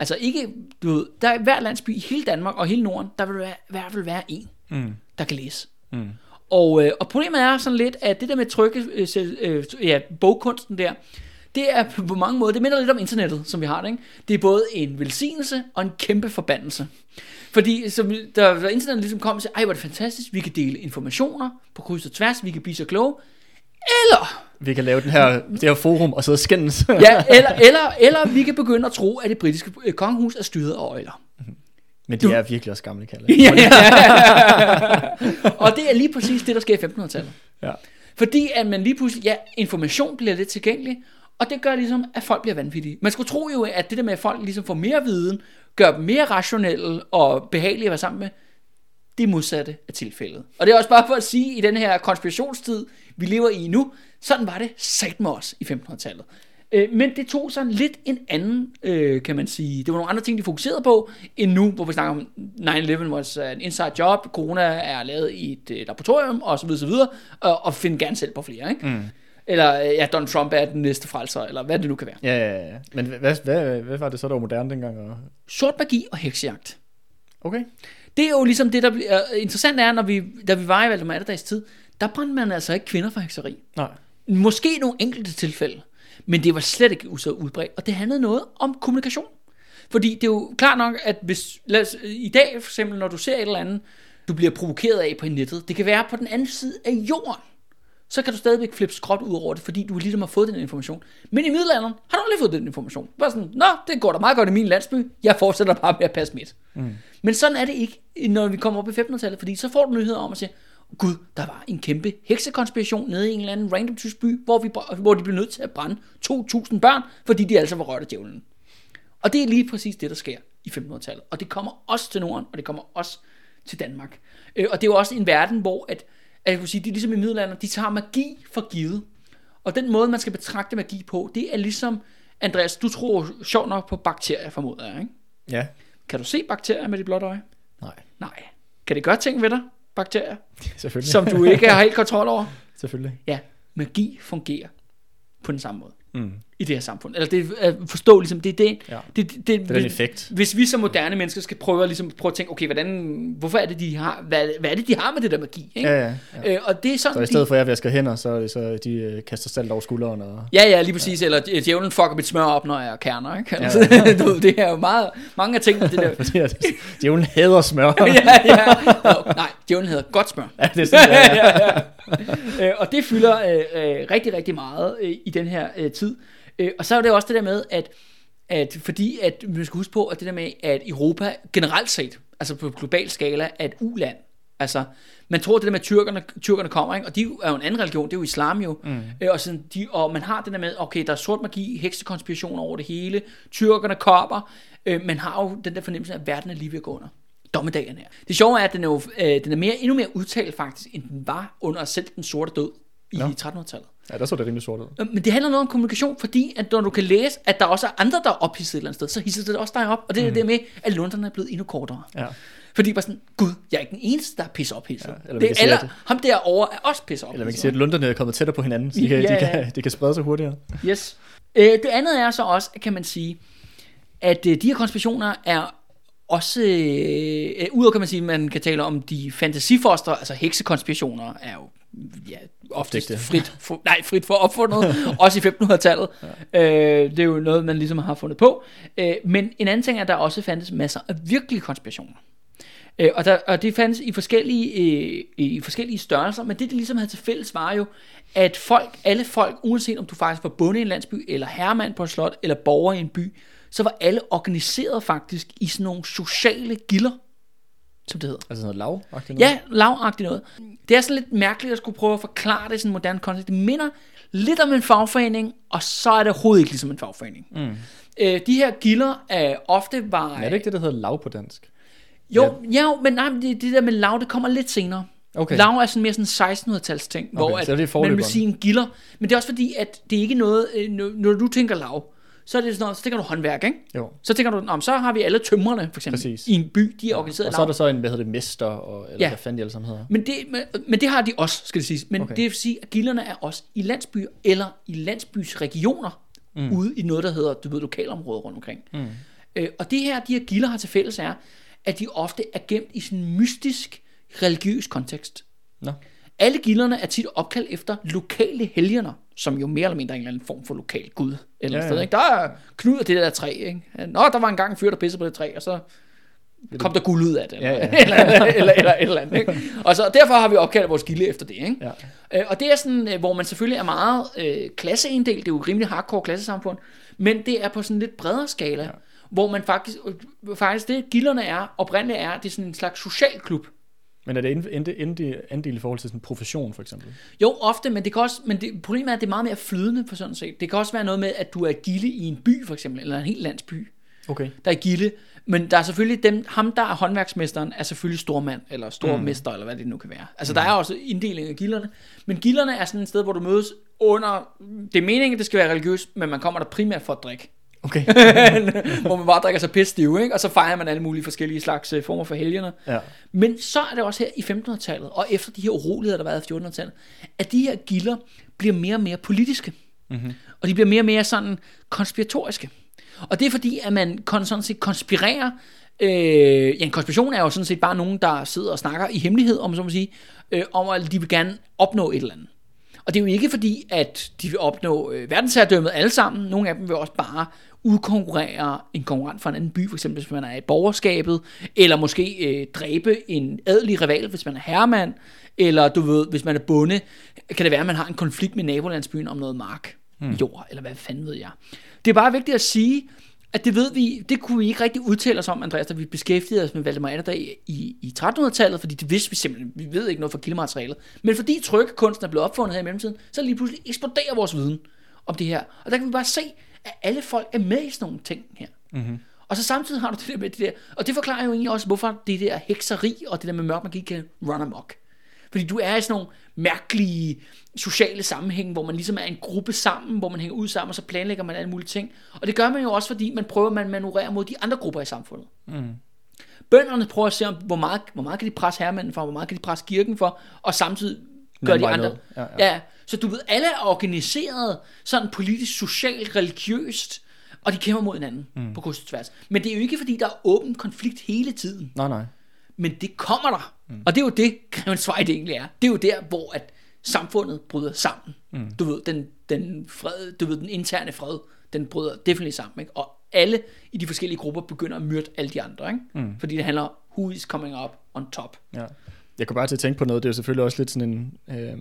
altså ikke, du ved, der er hver landsby i hele Danmark og hele Norden, der vil være, i hvert fald være en, mm. der kan læse. Mm. Og, øh, og problemet er sådan lidt, at det der med trykke, øh, øh, ja, bogkunsten der, det er på, mange måder, det minder lidt om internettet, som vi har det, ikke? Det er både en velsignelse og en kæmpe forbandelse. Fordi som, der, da internettet ligesom kom og sagde, ej hvor er det fantastisk, vi kan dele informationer på kryds og tværs, vi kan blive så kloge, eller Vi kan lave den her, det her forum og sidde og skændes. Ja, eller, eller, eller vi kan begynde at tro, at det britiske øh, kongehus er styret af øjler. Men de er virkelig også gamle kalde. Ja, ja. og det er lige præcis det, der sker i 1500-tallet. Ja. Fordi at man lige pludselig, ja, information bliver lidt tilgængelig, og det gør ligesom, at folk bliver vanvittige. Man skulle tro jo, at det der med, at folk ligesom får mere viden, gør dem mere rationelle og behagelige at være sammen med, det modsatte af tilfældet. Og det er også bare for at sige, i den her konspirationstid, vi lever i nu, sådan var det sagt med os i 1500-tallet. Øh, men det tog sådan lidt en anden, øh, kan man sige, det var nogle andre ting, de fokuserede på, end nu, hvor vi snakker om 9-11 was an inside job, corona er lavet i et øh, laboratorium, og så videre, og, og finde gerne selv på flere, ikke? Mm. Eller, øh, ja, Donald Trump er den næste frelser, eller hvad det nu kan være. Ja, ja, ja. Men hvad, hvad, hvad var det så, der var moderne dengang? Og... Sort magi og heksejagt. Okay. Det er jo ligesom det, der bliver interessant er, når vi, da vi var i Valdemar Atterdags tid, der brændte man altså ikke kvinder for hekseri. Nej. Måske nogle enkelte tilfælde, men det var slet ikke så udbredt, og det handlede noget om kommunikation. Fordi det er jo klart nok, at hvis, lad os, i dag for eksempel, når du ser et eller andet, du bliver provokeret af på nettet, det kan være på den anden side af jorden, så kan du stadigvæk flippe skråt ud over det, fordi du ligesom har fået den information. Men i middelalderen har du aldrig fået den information. Bare sådan, nå, det går da meget godt i min landsby, jeg fortsætter bare med at passe mit. Mm. Men sådan er det ikke, når vi kommer op i 1500-tallet, fordi så får du nyheder om at sige, gud, der var en kæmpe heksekonspiration nede i en eller anden random tysk by, hvor, vi, hvor de blev nødt til at brænde 2.000 børn, fordi de altså var rørt af djævlen. Og det er lige præcis det, der sker i 1500-tallet. Og det kommer også til Norden, og det kommer også til Danmark. Øh, og det er jo også en verden, hvor at, at jeg kunne sige, det er ligesom i middelalderen, de tager magi for givet. Og den måde, man skal betragte magi på, det er ligesom, Andreas, du tror sjovt nok på bakterier, formoder jeg, ikke? Ja. Kan du se bakterier med dit blotte øje? Nej. Nej. Kan det gøre ting ved dig, bakterier, Selvfølgelig. som du ikke har helt kontrol over? Selvfølgelig. Ja, magi fungerer på den samme måde Mm. I det her samfund. Eller det er forstå ligesom, det er det, Ja. det, det, det, Det er den effekt. Hvis vi som moderne mennesker skal prøve at, ligesom, prøve at tænke, okay, hvordan, hvorfor er det, de har, hvad, hvad er det, de har med det der magi? Ikke? Ja, ja, ja. Øh, og det er sådan, Så i stedet for, at jeg vasker hænder, så er det så, de øh, kaster salt over skulderen. Og... Ja, ja, lige præcis. Ja. Eller øh, djævlen fucker mit smør op, når jeg er kerner, ikke? Ja. Altså, du det er jo meget, mange af tingene, det der. Djævlen hader smør. ja, ja. Nå, nej, djævlen hedder godt smør. ja, det er sådan, ja, ja. ja, ja. øh, og det fylder øh, øh, rigtig, rigtig meget øh, i den her øh, tid. Øh, og så er det også det der med, at, at fordi at man skal huske på, at det der med, at Europa generelt set, altså på global skala, er et uland. Altså, man tror det der med, at tyrkerne, tyrkerne kommer, ikke? og de er jo en anden religion, det er jo islam jo. Mm. Øh, og, sådan, de, og man har det der med, okay, der er sort magi, heksekonspiration over det hele, tyrkerne kommer, øh, man har jo den der fornemmelse af, at verden er lige ved at gå under dommedagen her. Det sjove er, at den er, jo, øh, den er mere, endnu mere udtalt faktisk, end den var under selv den sorte død i Nå. 1300-tallet. ja, der så det rimelig sort ud. Øh, Men det handler noget om kommunikation, fordi at når du kan læse, at der også er andre, der er ophidset et eller andet sted, så hisser det også dig op. Og det er mm. det med, at lunderne er blevet endnu kortere. Ja. Fordi bare sådan, gud, jeg er ikke den eneste, der er pisse ophidset. Ja, Ja, eller det kan er sige, alle, at- ham derovre er også pisse ophidset. Eller man kan sige, at lunderne er kommet tættere på hinanden, så de kan, Ja, de ja. kan, de kan sprede sig hurtigere. Yes. Øh, det andet er så også, kan man sige, at øh, de her konspirationer er også, øh, udover kan man sige, man kan tale om de fantasifoster, altså heksekonspirationer er jo ja, oftest Opdigte. frit, for, nej, frit for opfundet, også i 1500-tallet. Ja. Øh, det er jo noget, man ligesom har fundet på. Øh, men en anden ting er, at der også fandtes masser af virkelige konspirationer. Øh, og, der, og det fandtes i forskellige, øh, i forskellige størrelser, men det, det ligesom havde til fælles, var jo, at folk, alle folk, uanset om du faktisk var bonde i en landsby, eller herremand på et slot, eller borger i en by, så var alle organiseret faktisk i sådan nogle sociale gilder, som det hedder. Altså noget lav noget. Ja, lavagtigt noget. Det er sådan lidt mærkeligt at skulle prøve at forklare det i sådan en moderne kontekst. Det minder lidt om en fagforening, og så er det overhovedet ikke ligesom en fagforening. Mm. Øh, de her gilder er ofte var... Men er det ikke det, der hedder lav på dansk? Jo, ja. jo men nej, det, det der med lav, det kommer lidt senere. Okay. Lav er sådan mere sådan 1600-tals ting, okay, hvor at det er man vil sige en gilder. Men det er også fordi, at det er ikke noget, øh, når når du tænker lav, så er det sådan noget, så tænker du håndværk, ikke? Jo. Så tænker du, om så har vi alle tømrerne, for eksempel, Præcis. i en by, de er organiseret Og så er der så en, hvad hedder det, mester, og, eller Ja. ja. hvad fanden de alle sammen hedder. Men det, men, men det har de også, skal det siges. Men okay. Det vil sige, at gilderne er også i landsbyer, eller i landsbys regioner, mm. ude i noget, der hedder, du ved, lokalområder rundt omkring. Mm. Øh, og det her, de her gilder har til fælles er, at de ofte er gemt i sådan en mystisk, religiøs kontekst. Nå. Alle gilderne er tit opkaldt efter lokale helgener, som jo mere eller mindre er en eller anden form for lokal gud. Eller ja, Ja, sted, ikke? Der er Knud det der træ. Ikke? Nå, der var engang en fyr, der pissede på det træ, og så kom der guld ud af det. Eller, Ja, ja. eller, eller, eller, eller, eller andet. Ikke? Og så derfor har vi opkaldt vores gilde efter det. Ikke? Ja. Øh, og det er sådan, øh, hvor man selvfølgelig er meget øh, klasseindelt. Det er jo rimelig hardcore klassesamfund. Men det er på sådan en lidt bredere skala. Ja. Hvor man faktisk, øh, faktisk det gilderne er, oprindeligt er, det er sådan en slags social klub. Men er det en- andel i forhold til sådan en profession, for eksempel? Jo, ofte, men det kan også, men det, problemet er, at det er meget mere flydende for sådan set. Det kan også være noget med, at du er gilde i en by, for eksempel, eller en helt landsby, Okay. der er gilde. Men der er selvfølgelig dem, ham der er håndværksmesteren, er selvfølgelig stormand, eller stormester, mm. eller hvad det nu kan være. Altså, mm. der er også inddeling af gilderne. Men gilderne er sådan et sted, hvor du mødes under, det er meningen, det skal være religiøst, men man kommer der primært for at drikke. Okay. hvor man bare drikker sig pisse stiv, ikke? Og så fejrer man alle mulige forskellige slags øh, former for helgener. Ja. Men så er det også her i 1500-tallet, og efter de her uroligheder, der har været i 1400-tallet, at de her gilder bliver mere og mere politiske. Mm-hmm. Og de bliver mere og mere sådan konspiratoriske. Og det er fordi, at man kon, sådan set konspirerer. Øh, ja, en konspiration er jo sådan set bare nogen, der sidder og snakker i hemmelighed, om så må sige, øh, om at de vil gerne opnå et eller andet. Og det er jo ikke fordi, at de vil opnå øh, verdensherredømmet alle sammen. Nogle af dem vil også bare udkonkurrere en konkurrent fra en anden by, for eksempel hvis man er i borgerskabet, eller måske øh, dræbe en adelig rival, hvis man er herremand, eller du ved, hvis man er bonde, kan det være, at man har en konflikt med nabolandsbyen om noget mark, mm. jord, eller hvad fanden ved jeg. Det er bare vigtigt at sige, at det ved vi, det kunne vi ikke rigtig udtale os om, Andreas, da vi beskæftigede os med Valdemar Atterdag i, i 1300-tallet, fordi det vidste vi simpelthen, vi ved ikke noget fra kildematerialet. Men fordi trykkekunsten er blevet opfundet her i mellemtiden, så lige pludselig eksploderer vores viden om det her. Og der kan vi bare se, at alle folk er med i sådan nogle ting her. Mm-hmm. Og så samtidig har du det der med det der, og det forklarer jo egentlig også, hvorfor det der hekseri og det der med mørk magi kan run amok. Fordi du er i sådan nogle mærkelige sociale sammenhæng, hvor man ligesom er en gruppe sammen, hvor man hænger ud sammen, og så planlægger man alle mulige ting. Og det gør man jo også, fordi man prøver at manøvrere mod de andre grupper i samfundet. Mm. Bønderne prøver at se, om, hvor meget, hvor meget kan de presse herremanden for, hvor meget kan de presse kirken for, og samtidig gør de andre. Ja, Ja, ja. Så du ved, alle er organiseret sådan politisk, socialt, religiøst, og de kæmper mod hinanden mm. på kryds og tværs. Men det er jo ikke, fordi der er åben konflikt hele tiden. Nej, nej. Men det kommer der. Mm. Og det er jo det, Vej det egentlig er. Det er jo der, hvor at samfundet bryder sammen. Mm. Du ved, den, den, fred, du ved, den interne fred, den bryder definitivt sammen. Ikke? Og alle i de forskellige grupper begynder at myrde alle de andre. Ikke? Mm. Fordi det handler, who is coming up on top. Ja. Jeg kunne bare til at tænke på noget, det er jo selvfølgelig også lidt sådan en... Øh,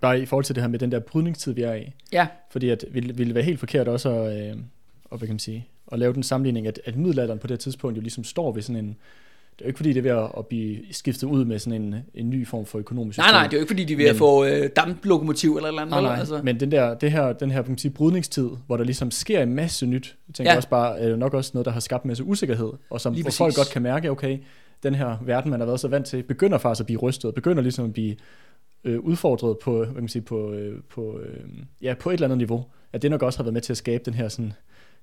bare i forhold til det her med den der brydningstid, vi er i. Ja, Fordi at ville, ville være helt forkert også at, øh, og hvad kan man sige, at lave den sammenligning, at, at middelalderen på det her tidspunkt jo ligesom står ved sådan en... Det er jo ikke fordi, det er ved at, at blive skiftet ud med sådan en, en ny form for økonomisk nej, nej, det er jo ikke fordi, de er ved at Men- få øh, damplokomotiv eller eller andet. Nej, nej. Altså. Men den der, det her, den her man sige, brydningstid, hvor der ligesom sker en masse nyt, jeg tænker Ja. også bare, er jo nok også noget, der har skabt en masse usikkerhed, og som hvor folk godt kan mærke, okay, den her verden, man har været så vant til, begynder faktisk at blive rystet, begynder ligesom at blive øh, udfordret på, hvad kan man sige, på, øh, på, øh, ja, på et eller andet niveau. At det nok også har været med til at skabe den her sådan,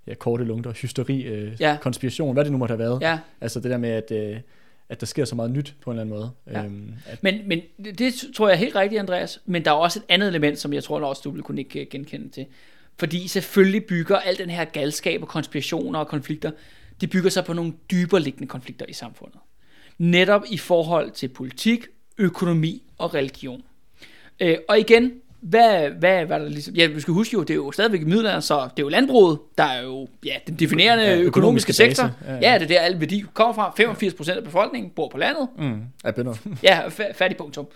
ja, korte lungter, hysteri, øh, Ja. konspiration, hvad det nu måtte have været. Ja. Altså det der med, at, øh, at der sker så meget nyt på en eller anden måde. Ja. Øhm, at, Men, men det, det tror jeg er helt rigtigt, Andreas. Men der er også et andet element, som jeg tror også, du vil kunne ikke genkende til. Fordi selvfølgelig bygger al den her galskab og konspirationer og konflikter, det bygger sig på nogle dybere liggende konflikter i samfundet. Netop i forhold til politik, økonomi og religion. Øh, og igen, hvad, hvad var der ligesom... Ja, vi skal huske jo, det er jo stadigvæk i middelalderen, så det er jo landbruget, der er jo ja, den definerende Ja, økonomiske, økonomiske sektor. Ja, Ja, ja. det er der alle værdi kommer fra. 85% af befolkningen bor på landet. mm, er bønder. Ja, fa- færdig punktum.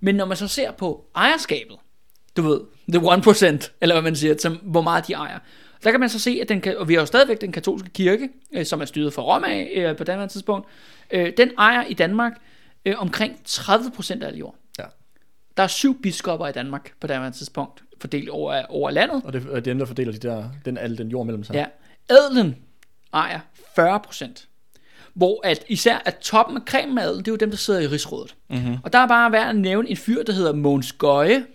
Men når man så ser på ejerskabet, du ved, the 1%, eller hvad man siger, som, hvor meget de ejer, der kan man så se, at den og vi har jo stadigvæk den katolske kirke, øh, som er styret fra Rom af øh, på det tidspunkt, øh, den ejer i Danmark øh, omkring 30% af al jord. Ja. Der er syv biskopper i Danmark på det tidspunkt, fordelt over, over landet. Og det, er dem, der fordeler de der, den, al den jord mellem sig. Ja. Adelen ejer 40%. Hvor at især at toppen af adelen, det er jo dem, der sidder i rigsrådet. Mm-hmm. Og der er bare værd at nævne en fyr, der hedder Mogens Gøje,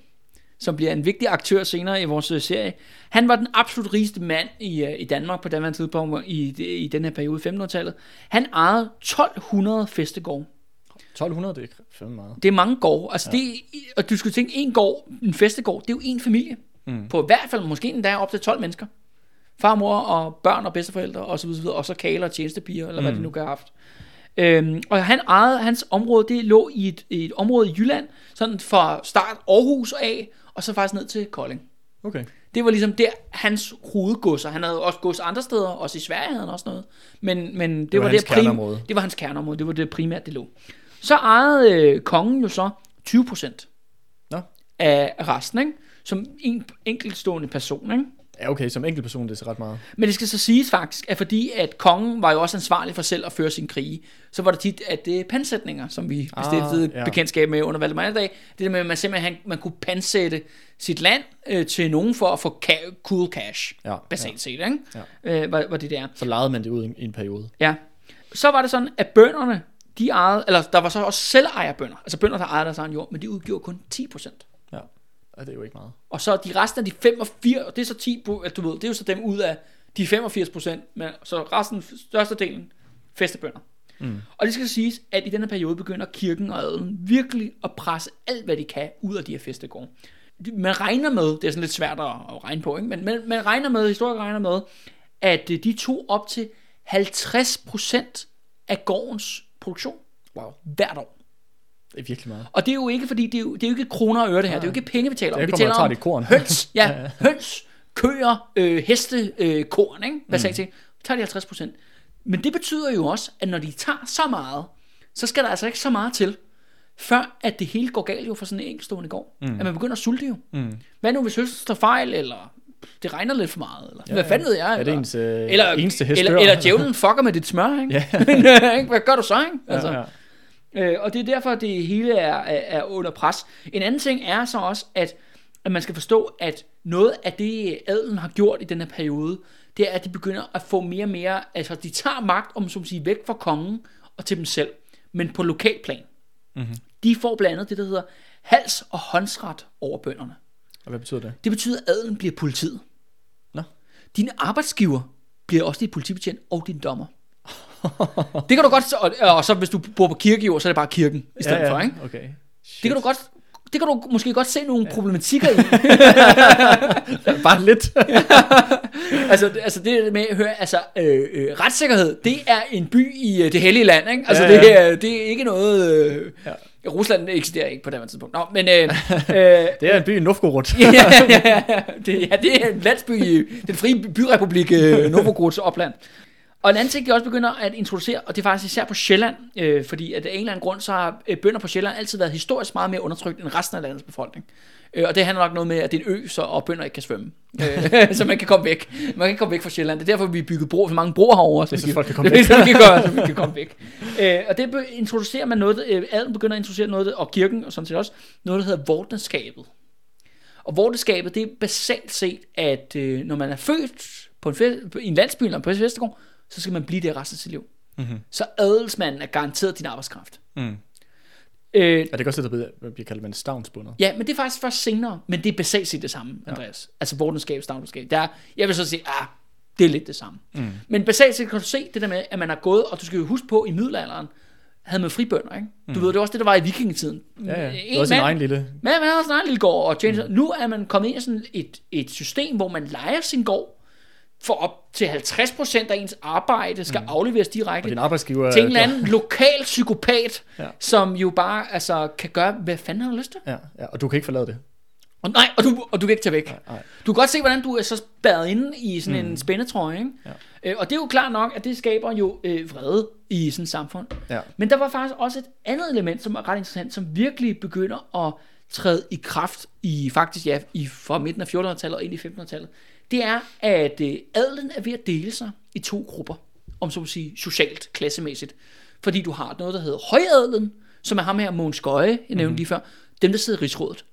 som bliver en vigtig aktør senere i vores øh, serie. Han var den absolut rigeste mand i, øh, i Danmark på daværende tidspunkt i, i den her periode, 1500-tallet. Han ejede 1200 festegårde. 1200, det er fandme meget. Det er mange gårde. Altså ja. det, og du skulle tænke, en gård, en festegård, det er jo en familie. Mm. På i hvert fald måske endda op til 12 mennesker. Far, mor og børn og bedsteforældre og så videre, og så kaler og tjenestepiger, eller mm. hvad de nu kan have haft. Øhm, og han ejede, hans område, det lå i et, et område i Jylland, sådan fra start Aarhus af, og så faktisk ned til Kolding. Okay. Det var ligesom der hans hovedgodser. Han havde også gods andre steder, også i Sverige havde han også noget. Men, men det, Det var var, det, prim, det var hans kerneområde. Det var det primært, det lå. Så ejede øh, kongen jo så 20 procent af resten, ikke? som en enkeltstående person. Ikke? Ja, okay, som enkeltperson, det er så ret meget. Men det skal så siges faktisk, at fordi at kongen var jo også ansvarlig for selv at føre sin krige, så var det tit, at det pansætninger, som vi Ah, bestiftede ja. bekendtskab med under Valdemar dag, det der med, at man simpelthen man kunne pansætte sit land øh, til nogen for at få ca- cool cash, Ja, basalt ja. set, ikke? Øh, var, var det der. Så lejede man det ud i en, i en periode. Ja. Så var det sådan, at bønderne, de ejede, eller der var så også selvejerbønder, altså bønder, der ejede deres egen jord, men de udgjorde kun 10%. Ja. Og det er jo ikke meget. Og så de resten af de 85, det er så 10, på- at du ved, det er jo så dem ud af de 85 procent, men så resten, størstedelen, festebønder. Mm. Og det skal siges, at i denne periode begynder kirken og adelen virkelig at presse alt, hvad de kan ud af de her festegårde. Man regner med, det er sådan lidt svært at at regne på, ikke? men man, man regner med, historikere regner med, at øh, de tog op til 50 procent af gårdens produktion Wow. hvert år. Det er virkelig meget. Og det er jo ikke, fordi det er jo, det er jo ikke kroner og øre det her. Det er jo ikke penge, vi taler om. Det Vi taler om det korn. høns, ja, høns, køer, øh, heste, øh, korn, ikke? Hvad sagde mm. tager de 50 procent. Men det betyder jo også, at når de tager så meget, så skal der altså ikke så meget til, før at det hele går galt jo for sådan en enkeltstående gård. Mm. At man begynder at sulte jo. Mm. Hvad nu, hvis høsten står fejl, eller det regner lidt for meget, eller ja, hvad fanden ved jeg? Er det ens øh, eller, eneste hest eller, eller djævlen fucker med dit smør, ikke? Ja. Øh? Hvad gør du så, ikke? Altså, ja, ja. Øh, og det er derfor, det hele er, er, er under pres. En anden ting er så også, at, at man skal forstå, at noget af det, adelen har gjort i den her periode, det er, at de begynder at få mere og mere, altså de tager magt, om at sige, væk fra kongen og til dem selv, men på lokalplan. Mm-hmm. De får blandt andet det, der hedder hals- og håndsret over bønderne. Og hvad betyder det? Det betyder, at adelen bliver politiet. Nå. Din arbejdsgiver bliver også dit politibetjent og din dommer. det kan du godt, og, og så hvis du bor på kirkejord, så er det bare kirken i stedet ja, ja. for, ikke? Okay. Det kan du godt det kan du måske godt se nogle ja. problematikker i. Bare lidt. altså, det- altså det med at høre, altså øh, øh, retssikkerhed, det er en by i øh, det hellige land, ikke? Altså Ja, det, ja. er, det er ikke noget... Øh, Ja. Rusland eksisterer ikke på det her tidspunkt. Nå, men... Øh, øh, Det er en by i Novgorod. ja, ja, ja, det, ja, det er en landsby i den frie by- byrepublik øh, Novogorods opland. Og en anden ting, de også begynder at introducere, og det er faktisk især på Sjælland, øh, fordi at af en eller anden grund, så har øh, bønder på Sjælland altid været historisk meget mere undertrykt end resten af landets befolkning. Øh, og det handler nok noget med, at det er en ø, så, og bønder ikke kan svømme. Øh, så man kan komme væk. Man kan ikke komme væk fra Sjælland. Det er derfor, vi har bygget bro, så mange broer herovre. Det er, så vi folk kan komme det væk. så vi kan, gøre, så vi kan komme væk. Øh, og det introducerer man noget, øh, adelen begynder at introducere noget, og kirken og sådan set også, noget, der hedder vortenskabet. Og vorteskabet, det er basalt set, at øh, når man er født på en, fe- på- en landsby eller på en festegård, så skal man blive der resten af sit liv. Mm-hmm. Så adelsmanden er garanteret din arbejdskraft. Mm. Øh, Er det ikke også det, der bliver- kaldt man stavnsbundet? ja, men det er faktisk først senere, men det er basalt set det samme, Andreas. Ja. Altså vortenskab, stavnskab. Der er, jeg vil så sige, ah, det er lidt det samme. Mm. Men basalt set kan du se det der med, at man har gået, og du skal jo huske på, i middelalderen havde man fribønder, ikke? Du ved, det var også det, der var i vikingetiden. Ja, ja. Det En er også en egen lille... men man har sådan en lille gård og tjene mm. Nu er man kommet ind i sådan et, et system, hvor man leger sin gård, for op til 50% af ens arbejde skal mm. afleveres direkte Og din arbejdsgiver... til en eller anden lokal psykopat, Ja. som jo bare altså, kan gøre, hvad fanden han har lyst til. Ja, ja, og du kan ikke forlade det. Og, nej, og du, og du kan ikke tage væk. Nej, nej. Du kan godt se, hvordan du er så spærret inde i sådan mm. en spændetrøje. Ikke? Ja. Øh, og det er jo klart nok, at det skaber jo øh, vrede i sådan et samfund. Ja. Men der var faktisk også et andet element, som er ret interessant, som virkelig begynder at træde i kraft i faktisk ja, i fra midten af 1400-tallet og ind i 1500-tallet. Det er, at øh, adelen er ved at dele sig i to grupper, om så at sige socialt, klassemæssigt. Fordi du har noget, der hedder højadelen, som er ham her, Mogens Gøje, jeg nævnte mm-hmm. lige før, dem, der sidder i rigsrådet.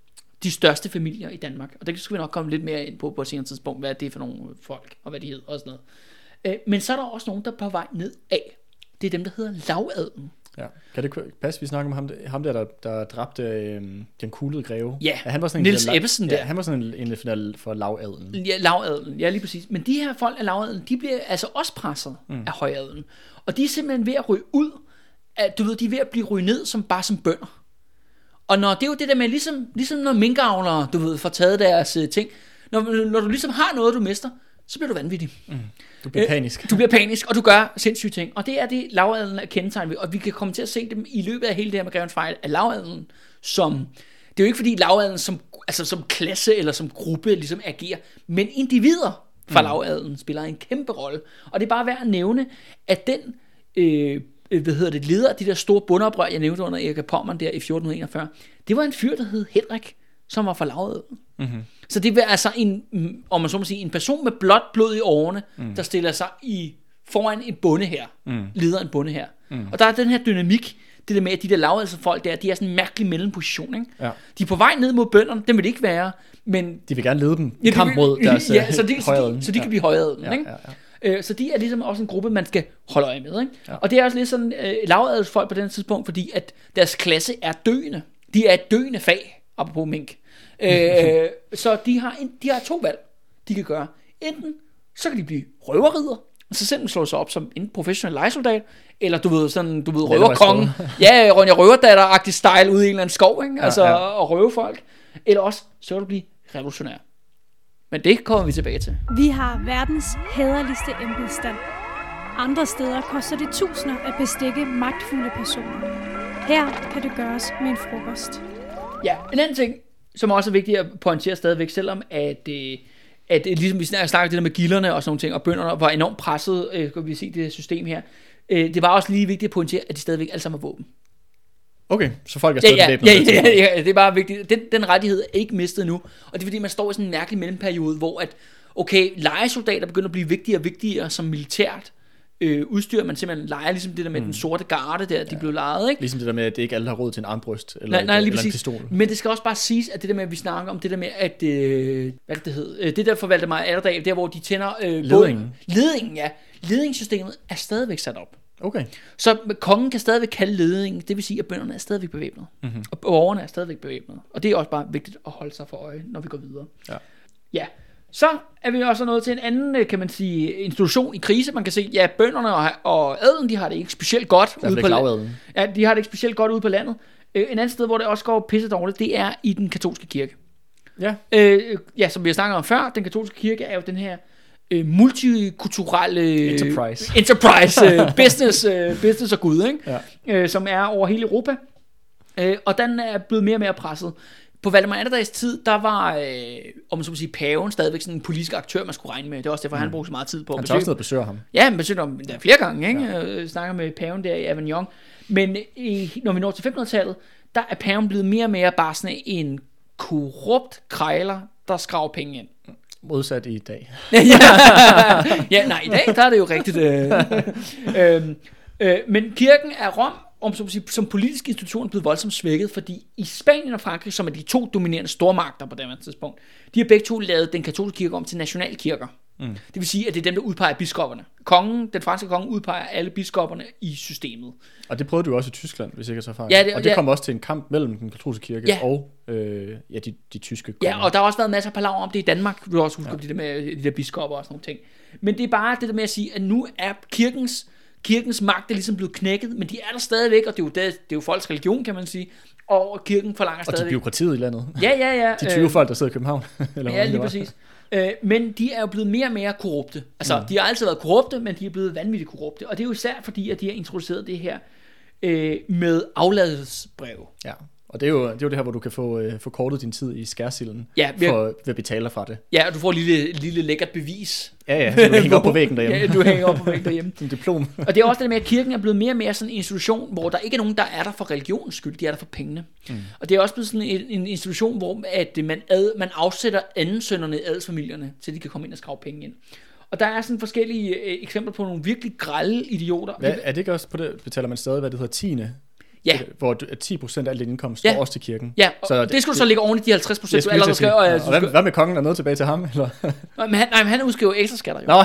De største familier i Danmark. Og det skal vi nok komme lidt mere ind på på et senere tidspunkt, hvad det er for nogle folk, og hvad de hedder og sådan noget. Øh, Men så er der også nogen, der er på vej ned af. Det er dem, der hedder lavadelen. Ja. Kan det passe, vi snakker om ham, ham der, der, der dræbte øh, den kuglede greve? Ja, han var sådan en, Niels der- Ebbesen ja, der. han var sådan en, en for, for lavadelen. Ja, lavadelen, ja lige præcis. Men de her folk af lavadelen, de bliver altså også presset mm. af højadelen. Og de er simpelthen ved at ryge ud, at, du ved, de er ved at blive ryge ned som bare som bønder. Og når det er jo det der med, ligesom, ligesom når minkavlere, du ved, får taget deres uh, ting, når, når du ligesom har noget, du mister, så bliver du vanvittig. Mm. Du bliver panisk. Du bliver panisk, og du gør sindssyge ting. Og det er det, lavadelen er kendetegnet ved. Og vi kan komme til at se dem i løbet af hele det her med Grevens Fejl, af lavadelen, som... Det er jo ikke fordi lavadelen som, altså som klasse eller som gruppe ligesom agerer, men individer fra mm. lavadelen spiller en kæmpe rolle. Og det er bare værd at nævne, at den... Øh, øh, hvad hedder det, leder af de der store bundeoprør, jeg nævnte under Erik Pommern der i 1441, det var en fyr, der hed Henrik, som var fra lavadelen. Mm-hmm. Så det vil altså en, om man så må sige, en person med blåt blod i årene, mm. der stiller sig i foran en bonde her, mm. leder en bonde her. Mm. Og der er den her dynamik, det der med, at de der lavadelse folk der, de er sådan en mærkelig mellemposition, ikke? Ja. De er på vej ned mod bønderne, det vil det ikke være, men De vil gerne lede dem i Ja, kamp mod deres ja, så de, så de, så de kan blive højere ja, ikke? ja, ja. Øh, så de er ligesom også en gruppe, man skal holde øje med. Ikke? Ja. Ja. Og det er også lidt sådan øh, lavadelsfolk på den tidspunkt, fordi at deres klasse er døende. De er et døende fag, apropos mink. Øh, så de har, en, de har to valg, de kan gøre. Enten så kan de blive røverridder, og så simpelthen slå sig op som en professionel lejesoldat, eller du ved, sådan, du ved, røverkongen. Ja, Ronja Røverdatter-agtig style ude i en eller anden skov, ikke? Altså, ja. og røve folk. Eller også, så kan du blive revolutionær. Men det kommer vi tilbage til. Vi har verdens hæderligste embedsstand. Andre steder koster det tusinder at bestikke magtfulde personer. Her kan det gøres med en frokost. Ja, en anden ting, som også er vigtigt at pointere stadigvæk, selvom at, øh, at øh, ligesom vi snakker det der med gilderne og sådan nogle ting, og bønderne var enormt presset, øh, kan vi se det system her, øh, det var også lige vigtigt at pointere, at de stadigvæk alle sammen har våben. Okay, så folk er Ja, stadig ja, bevæbnet. ja, ja, ja, det er bare vigtigt. Den, den rettighed er ikke mistet nu, og det er fordi, man står i sådan en mærkelig mellemperiode, hvor at, okay, lejesoldater begynder at blive vigtigere og vigtigere som militært øh, udstyr, man simpelthen leger ligesom det der med mm. den sorte garde der, de blev lejet, ikke? Ligesom det der med, at det ikke alle har råd til en armbryst eller, Nej, et, nej, lige eller en pistol. Men det skal også bare siges, at det der med, at vi snakker om det der med, at, øh, hvad det, hed, øh, det der for Valdemar Atterdag, der hvor de tænder øh, Ledingen. båden. Ledingen, ja. Ledningssystemet er stadigvæk sat op. Okay. Så kongen kan stadigvæk kalde ledningen, det vil sige, at bønderne er stadigvæk bevæbnet. Mm-hmm. Og borgerne er stadigvæk bevæbnet. Og det er også bare vigtigt at holde sig for øje, når vi går videre. Ja. Ja. Så er vi også nået til en anden, øh, kan man sige, institution i krise. Man kan se, ja, bønderne og, og adelen, de har det ikke specielt godt fald ude på ikke landet. Ja, de har det ikke specielt godt ude på landet. Øh, en anden sted, hvor det også går pisse dårligt, det er i den katolske kirke. Ja. Øh, ja, som vi har snakket om før, den katolske kirke er jo den her øh, multikulturelle Enterprise. enterprise øh, business, øh, business og gud, ikke? Ja. Øh, som er over hele Europa. Øh, og den er blevet mere og mere presset. På Valdemar Atterdags tid, der var, øh, om man så må sige, paven stadigvæk sådan en politisk aktør, man skulle regne med. Det er også derfor, mm. han brugte så meget tid på at Han besøge og besøger ham. Ja, men besøgte om der flere gange, ikke? Ja. Øh, snakker med paven der i Avignon. Men i, når vi når til 1500-tallet, der er paven blevet mere og mere bare sådan en korrupt krejler, der skraver penge ind. Modsat i dag. ja, nej, i dag der er det jo rigtigt. Øh, øh, øh, men kirken er Rom, om så må sige, som politisk institution blevet voldsomt svækket, fordi i Spanien og Frankrig, som er de to dominerende stormagter på det her tidspunkt, de har begge to lavet den katolske kirke om til nationalkirker. Mm. Det vil sige, at det er dem, der udpeger biskopperne. Kongen, den franske konge, udpeger alle biskopperne i systemet. Og det prøvede du også i Tyskland, hvis jeg ikke så fejl. Ja, det- og det ja. kom også til en kamp mellem den katolske kirke Ja. og øh, ja, de, de tyske Ja, konger. og der har også været masser af palaver om det i Danmark. Du har også husket ja. det der med de der biskopper og sådan nogle ting. Men det er bare det der med at sige, at nu er kirkens, kirkens magt er ligesom blevet knækket, men de er der stadigvæk, og det er jo, det, det er jo folks religion, kan man sige. Og kirken forlanger og til stadigvæk. byråkratiet i landet. Ja, ja, ja. De 20 folk, der sidder i København. eller Ja, lige præcis. Øh, men de er jo blevet mere og mere korrupte. Altså, mm. de har altid været korrupte, men de er blevet vanvittigt korrupte. Og det er jo især fordi, at de har introduceret det her øh, med afladelsesbrev. Ja. Og det er, jo, det er jo det her, hvor du kan få øh, forkortet din tid i skærsilden Ja, vi har- for, ved at betale fra det. Ja, og du får et lille, lille lækkert bevis. Ja, ja, så du hænger op på væggen derhjemme. Ja, du hænger op på væggen derhjemme. Som diplom. Og det er også det med, at kirken er blevet mere og mere sådan en institution, hvor der ikke er nogen, der er der for religionens skyld, de er der for pengene. Mm. Og det er også blevet sådan en, en institution, hvor at man, ad, man afsætter andensønnerne i adelsfamilierne, så de kan komme ind og skrave penge ind. Og der er sådan forskellige øh, eksempler på nogle virkelig grælde idioter. Hvad, er det ikke også på det, betaler man stadig, hvad det hedder, tiende? Ja. Hvor du- at 10% af al din indkomst Ja. går også til kirken. Ja, og Så det- det, skulle du så lægge oven i de 50 procent, Jeg du allerede skal. Og, jeg, og hvad, hvad med kongen? Er noget tilbage til ham? Eller? men han, nej, men han udskriver ekstra skatter jo. Nå,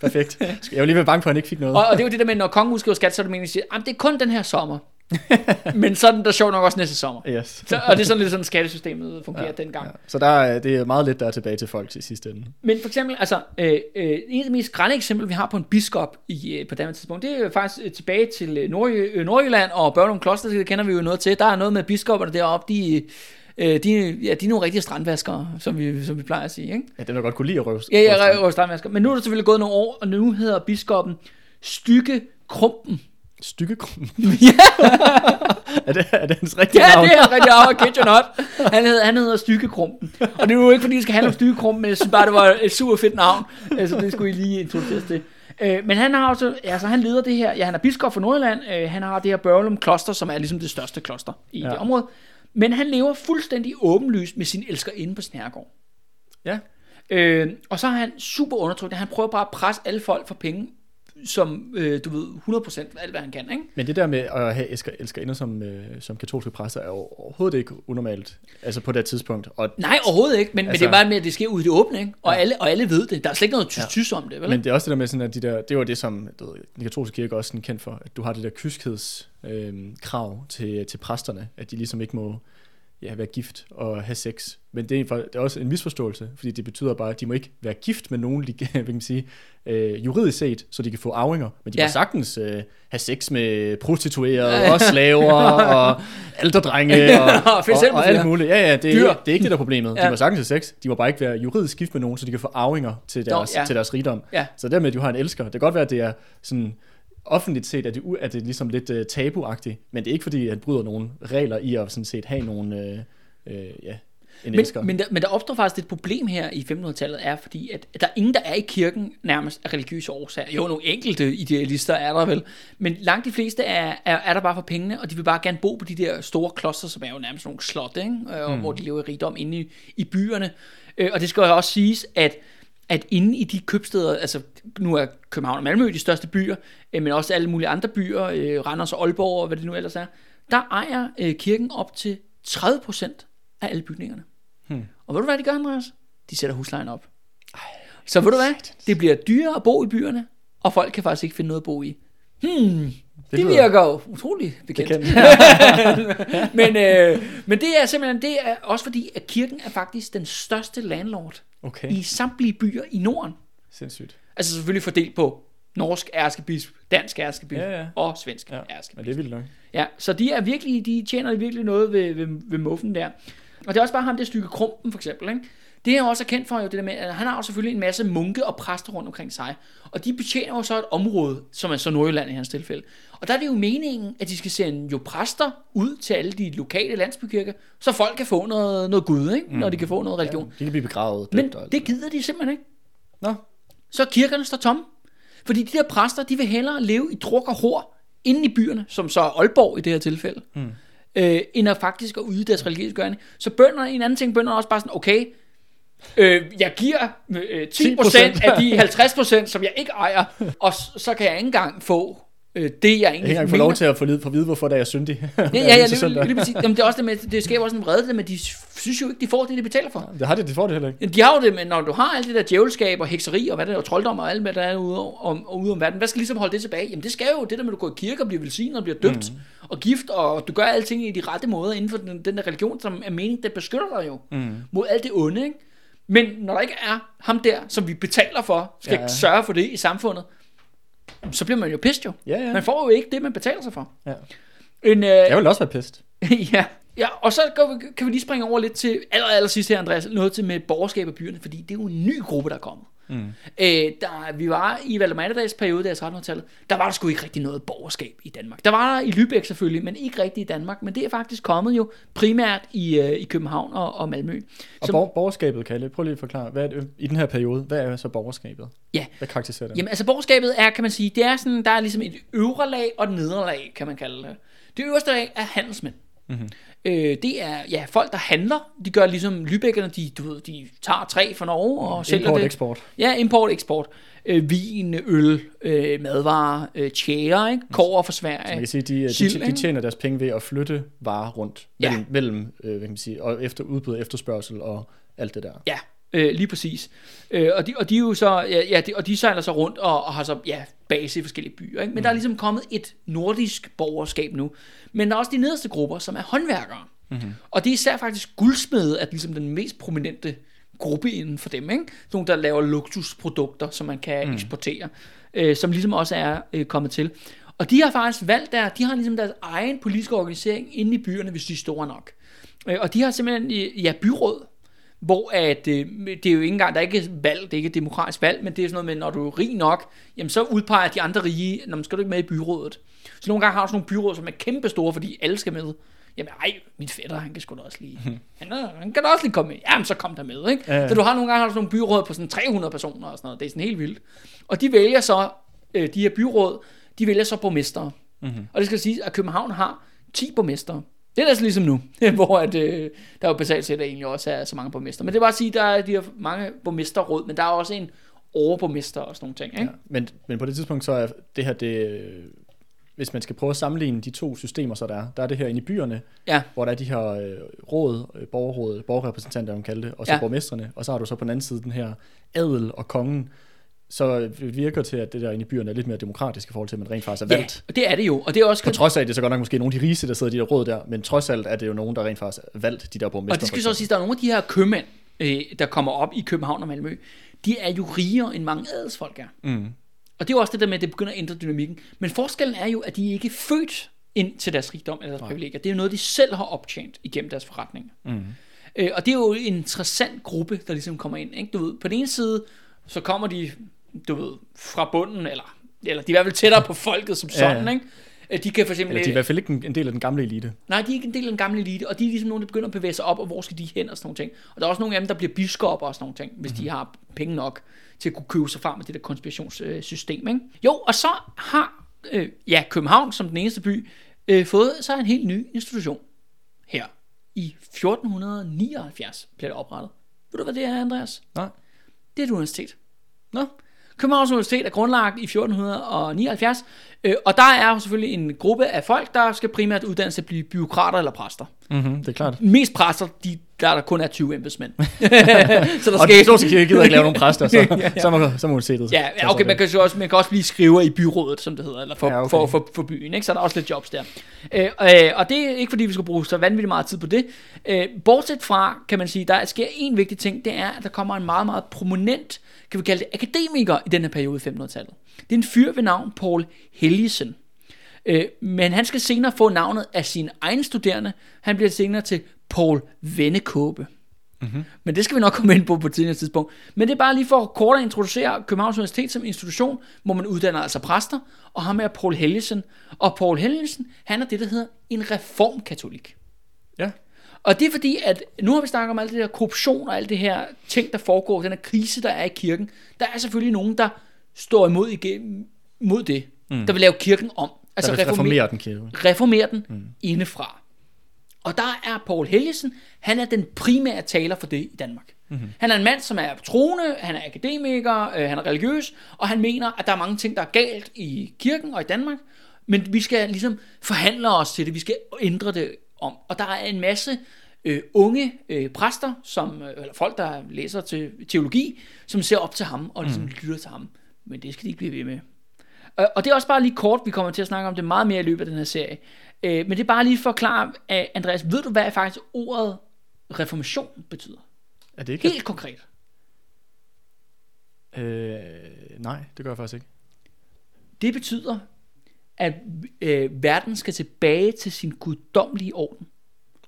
perfekt. Jeg var lige ved bange for, at han ikke fik noget. Og, og det er jo det der med, når kongen udskriver skat, så er det meningen, at sige, det er kun den her sommer. men så er den der sjovt nok også næste sommer. Yes. Så, og det er sådan lidt sådan, skattesystemet fungerer ja, dengang. Ja. Så der er, det er meget lidt, der er tilbage til folk til sidste ende. Men for eksempel, altså, øh, øh, en af de mest grænne eksempler, vi har på en biskop i, øh, på det tidspunkt, det er jo faktisk øh, tilbage til øh, Nord, øh, Nordjylland og Børlum Kloster, det kender vi jo noget til. Der er noget med biskopperne deroppe, de, øh, de, ja, de er nogle rigtige strandvaskere, som vi, som vi plejer at sige. Ikke? Ja, den er godt kunne lide at røve. Ja, røve ja, strand. røv strandvasker. Men nu er der selvfølgelig gået nogle år, og nu hedder biskoppen Stykke Krumpen. Stykkegruppen. ja, er, det, er det hans rigtige ja, navn? det er rigtig navn, kid you not. Han hedder, han hedder Stykke Krumpen. Og det er jo ikke, fordi det skal handle om Stykke Krumpen, men jeg synes bare, det var et super fedt navn. Altså, det skulle I lige introduceres til. Øh, men han har også, altså han leder det her, ja han er biskop for Nordjylland, øh, han har det her Børlum Kloster, som er ligesom det største kloster i ja. Ja. det område. Men han lever fuldstændig åbenlyst med sin elskerinde på sin herregård. Ja. Øh, og så er han super undertrykt. Han prøver bare at presse alle folk for penge, som øh, du ved, 100% alt, hvad han kan. Ikke? Men det der med at have elsker, elskerinder som, øh, som katolske præster er jo overhovedet ikke unormalt, altså på det tidspunkt. Og, Nej, overhovedet ikke, men, altså, Altså- men det er bare med, at det sker ude i det åbne, ikke? Og, Ja. alle, og alle ved det. Der er slet ikke noget tys, tys om det, vel? men det er også det der med sådan, at de der, det var det, som du ved, den katolske kirke også sådan kendt for, at du har det der kyskheds øh, krav til, til præsterne, at de ligesom ikke må ja, være gift og have sex. Men det er, det er også en misforståelse, fordi det betyder bare, at de må ikke være gift med nogen, de, hvad kan man sige, øh, juridisk set, så de kan få arvinger. Men de Ja. ja. må sagtens øh, have sex med prostituerede og slaver og ældredrenge og, Og og, og flere. alt muligt. Ja, ja, det Dyr. er, det er ikke det, der er problemet. Ja. De må sagtens have sex. De må bare ikke være juridisk gift med nogen, så de kan få arvinger til Dog, deres, ja. til deres rigdom. Ja. Så dermed, at du har en elsker. Det kan godt være, at det er sådan offentligt set, at det, at det er ligesom lidt uh, tabuagtigt, men det er ikke fordi, at han bryder nogle regler i at sådan set have nogen, øh, øh, ja, en Men, elsker. men, der, men der opstår faktisk et problem her i 1500-tallet, er fordi, at der er ingen, der er i kirken nærmest af religiøse årsager. Jo, nogle enkelte idealister er der vel, men langt de fleste er, er, er der bare for pengene, og de vil bare gerne bo på de der store kloster, som er jo nærmest nogle slot, ikke? Øh, mm. hvor de lever i rigdom inde i, i byerne. Øh, og det skal jo også siges, at at inde i de købsteder, altså nu er København og Malmø de største byer, øh, men også alle mulige andre byer, øh, Randers og Aalborg og hvad det nu ellers er, der ejer øh, kirken op til 30% af alle bygningerne. Hmm. Og ved du hvad de gør, Andreas? De sætter huslejen op. Så ved du hvad? Det bliver dyrere at bo i byerne, og folk kan faktisk ikke finde noget at bo i. Hmm, det, det virker jo utrolig bekendt. bekendt. men, øh, men det er simpelthen, det er også fordi, at kirken er faktisk den største landlord Okay, i samtlige byer i Norden. sindssygt. Altså selvfølgelig fordelt på norsk ærkebisp, dansk ærkebisp Ja, ja. og svensk Ja, ærkebisp. Men det er vildt nok. Ja, så de er virkelig, de tjener virkelig noget ved, ved, ved muffen der. Og det er også bare ham, der stykke krumpen for eksempel, ikke? Det er jo også kendt for, jo, det der med, at han har jo selvfølgelig en masse munke og præster rundt omkring sig. Og de betjener jo så et område, som er så Nordjylland i hans tilfælde. Og der er det jo meningen, at de skal sende jo præster ud til alle de lokale landsbykirker, så folk kan få noget, noget Gud, ikke? når de kan få noget religion. Ja, de kan blive begravet. Men alt det gider de simpelthen ikke. Nå, Så kirkerne står tomme. Fordi de der præster, de vil hellere leve i druk og hår inde i byerne, som så er Aalborg i det her tilfælde, mm. øh, end at faktisk at yde deres religiøse gørning. Så bønder, en anden ting, bønder er også bare sådan, okay, øh, jeg giver øh, 10% 10%. af de 50%, som jeg ikke ejer, og så kan jeg ikke engang få øh, det, jeg jeg egentlig kan ikke engang få lov til at få lid- få vide, hvorfor der er syndig. Ja, ja, ja, lige, lige præcis. Jamen, det er også det med, det skaber også en vrede, med, de synes jo ikke, de får det, de betaler for. Det har de, de får det heller ikke. De har jo det, men når du har alt det der djævelskab og hekseri og hvad det er, og trolddom og alt, hvad der er ude om, og ude om verden, hvad skal ligesom holde det tilbage? Jamen det skal jo det der med, at du går i kirke og bliver velsignet og bliver døbt mm. og gift, og du gør alting i de rette måder inden for den, den der religion, som er meningen, den beskytter dig jo mm. mod alt det onde, ikke? Men når der ikke er ham der, som vi betaler for, skal Ja, sørge for det i samfundet, så bliver man jo pist jo. Ja, ja. Man får jo ikke det, man betaler sig for. ja. En, øh, Jeg vil også være pist. ja. Ja, og så vi, kan vi lige springe over lidt til aller, aller sidst her, Andreas, noget til med borgerskab af byerne, fordi det er jo en ny gruppe, der er kommet. Mm. Øh, der, vi var i Valdemar periode, der i 1300-tallet, der var der sgu ikke rigtig noget borgerskab i Danmark. Der var der i Lübeck selvfølgelig, men ikke rigtig i Danmark. Men det er faktisk kommet jo primært i, øh, i København og, og Malmø. Og Som- bor- borgerskabet, Kalle, prøv lige at forklare, hvad er det, i den her periode, hvad er så borgerskabet? Ja. Hvad karakteriserer det? Jamen altså borgerskabet er, kan man sige, det er sådan, der er ligesom et øvre lag og et nedre lag, kan man kalde det. Det øverste lag er handelsmænd. Mm-hmm. Øh, det er ja, folk, der handler. De gør ligesom Lübeckerne, de, du ved, de tager træ fra Norge og sælger Import, det. eksport. Ja, import, eksport. Øh, vin, øl, øh, madvarer, øh, tjære, ikke? Kover fra Sverige. Man kan sige, de, de, Sild, de, de tjener deres penge ved at flytte varer rundt Ja. mellem, mellem øh, hvad kan man sige, og efter udbud, efterspørgsel og alt det der. Ja, øh, lige præcis. Øh, og, de, og de er jo så, ja, ja de, og de sejler så rundt og, og har så, ja, base i forskellige byer. Ikke? Men mm. der er ligesom kommet et nordisk borgerskab nu. Men der er også de nederste grupper, som er håndværkere. Mm-hmm. Og det er især faktisk guldsmede, at ligesom den mest prominente gruppe inden for dem. Ikke? Nogle, der laver luksusprodukter, som man kan mm. eksportere. Øh, som ligesom også er øh, kommet til. Og de har faktisk valgt der, de har ligesom deres egen politiske organisering inde i byerne, hvis de er store nok. Øh, og de har simpelthen, ja, byråd, hvor at, øh, det er jo ikke engang, der er ikke valg, det er ikke et demokratisk valg, men det er sådan noget med, når du er rig nok, jamen så udpeger de andre rige, når man skal du ikke med i byrådet. Så nogle gange har du sådan nogle byråd, som er kæmpe store, fordi alle skal med. Jamen ej, min fætter, han kan sgu da også lige, han, er, han kan da også lige komme med. Jamen så kom der med, ikke? Ja, ja. Så du har nogle gange har du sådan nogle byråd på sådan 300 personer og sådan noget, det er sådan helt vildt. Og de vælger så, øh, de her byråd, de vælger så borgmestre. Mm-hmm. Og det skal siges, at København har 10 borgmestre. Det er altså ligesom nu, hvor at, øh, der jo basalt set egentlig også er så mange borgmester. Men det er bare at sige, der er de her mange borgmesterråd, men der er også en overborgmester og sådan nogle ting. Ikke? Ja. Men, men på det tidspunkt så er det her, det, hvis man skal prøve at sammenligne de to systemer, så der er, der er det her inde i byerne, Ja. hvor der er de her øh, råd, øh, borgerråd, borgerrepræsentanter, man kalder det, og så Ja. borgmestrene, og så har du så på den anden side den her adel og kongen, så det virker til, at det der inde i byerne er lidt mere demokratisk i forhold til, at man rent faktisk er Ja, valgt. og det er det jo. Og det er også På trods af, at det er så godt nok måske nogle af de rigeste, der sidder i de der råd der, men trods alt er det jo nogen, der rent faktisk er valgt, de der borgmester. Og det skal så sige, at der er nogle af de her købmænd, øh, der kommer op i København og Malmø, de er jo rigere end mange adelsfolk er. Mm. Og det er jo også det der med, at det begynder at ændre dynamikken. Men forskellen er jo, at de ikke er født ind til deres rigdom eller deres privilegier. Det er jo noget, de selv har optjent igennem deres forretninger. Mm. Øh, og det er jo en interessant gruppe, der ligesom kommer ind. Ikke? Du ved, på den ene side, så kommer de, du ved, fra bunden, eller, eller de er i hvert fald tættere på folket som sådan. ja. Ikke? Øh, De kan for eksempel... Eller de er i hvert fald ikke en, del af den gamle elite. Nej, de er ikke en del af den gamle elite, og de er ligesom nogen, der begynder at bevæge sig op, og hvor skal de hen og sådan nogle ting. Og der er også nogle af dem, der bliver biskopper og sådan nogle ting, hvis mm-hmm. de har penge nok til at kunne købe sig frem med det der konspirationssystem. Ikke? Jo, og så har øh, ja, København som den eneste by øh, fået sig en helt ny institution her. I 1479 bliver det oprettet. Ved du, hvad det er, Andreas? Nej. Det er et universitet. Nå. Københavns Universitet er grundlagt i 1479, øh, og der er jo selvfølgelig en gruppe af folk, der skal primært uddanne sig til at blive byråkrater eller præster. Mm-hmm, det er klart. Mest præster, de, der er der kun er 20 embedsmænd. så der Og den kirke gider ikke lave nogen præster, så, Ja, ja. så, må, så må universitetet. Ja, ja okay, man kan, jo også, man kan også blive skriver i byrådet, som det hedder, eller for, Ja, okay. okay. for, for, for byen, ikke? så er der også lidt jobs der. Øh, øh, og det er ikke fordi, vi skal bruge så vanvittigt meget tid på det. Øh, bortset fra, kan man sige, der sker en vigtig ting, det er, at der kommer en meget, meget prominent, kan vi kalde det, akademiker i den her periode i 1500-tallet. Det er en fyr ved navn Paul Helgesen. Øh, men han skal senere få navnet af sin egen studerende. Han bliver senere til Paul Vennekåbe. Mm-hmm. Men det skal vi nok komme ind på på et tidligere tidspunkt. Men det er bare lige for kort at introducere Københavns Universitet som institution, hvor man uddanner altså præster, og ham er Paul Helgesen. Og Paul Helgesen, han er det, der hedder en reformkatolik. Ja. Og det er fordi, at nu har vi snakket om alt det der korruption og alt det her ting, der foregår, den her krise, der er i kirken. Der er selvfølgelig nogen, der står imod igennem, mod det, mm. der vil lave kirken om. Altså reformer- reformere den kirke. reformere den mm. indefra. Og der er Paul Helgesen, han er den primære taler for det i Danmark. Mm-hmm. Han er en mand, som er troende, han er akademiker, øh, han er religiøs, og han mener, at der er mange ting, der er galt i kirken og i Danmark, men vi skal ligesom forhandle os til det, vi skal ændre det om. Og der er en masse øh, unge øh, præster, som, øh, eller folk, der læser til teologi, som ser op til ham og ligesom mm. lytter til ham. Men det skal de ikke blive ved med. Øh, Og det er også bare lige kort, vi kommer til at snakke om det meget mere i løbet af den her serie. Øh, Men det er bare lige for at forklare, at Andreas, ved du hvad faktisk ordet reformation betyder? Er det ikke? Helt konkret. Øh, nej, det gør jeg faktisk ikke. Det betyder, at øh, verden skal tilbage til sin guddommelige orden.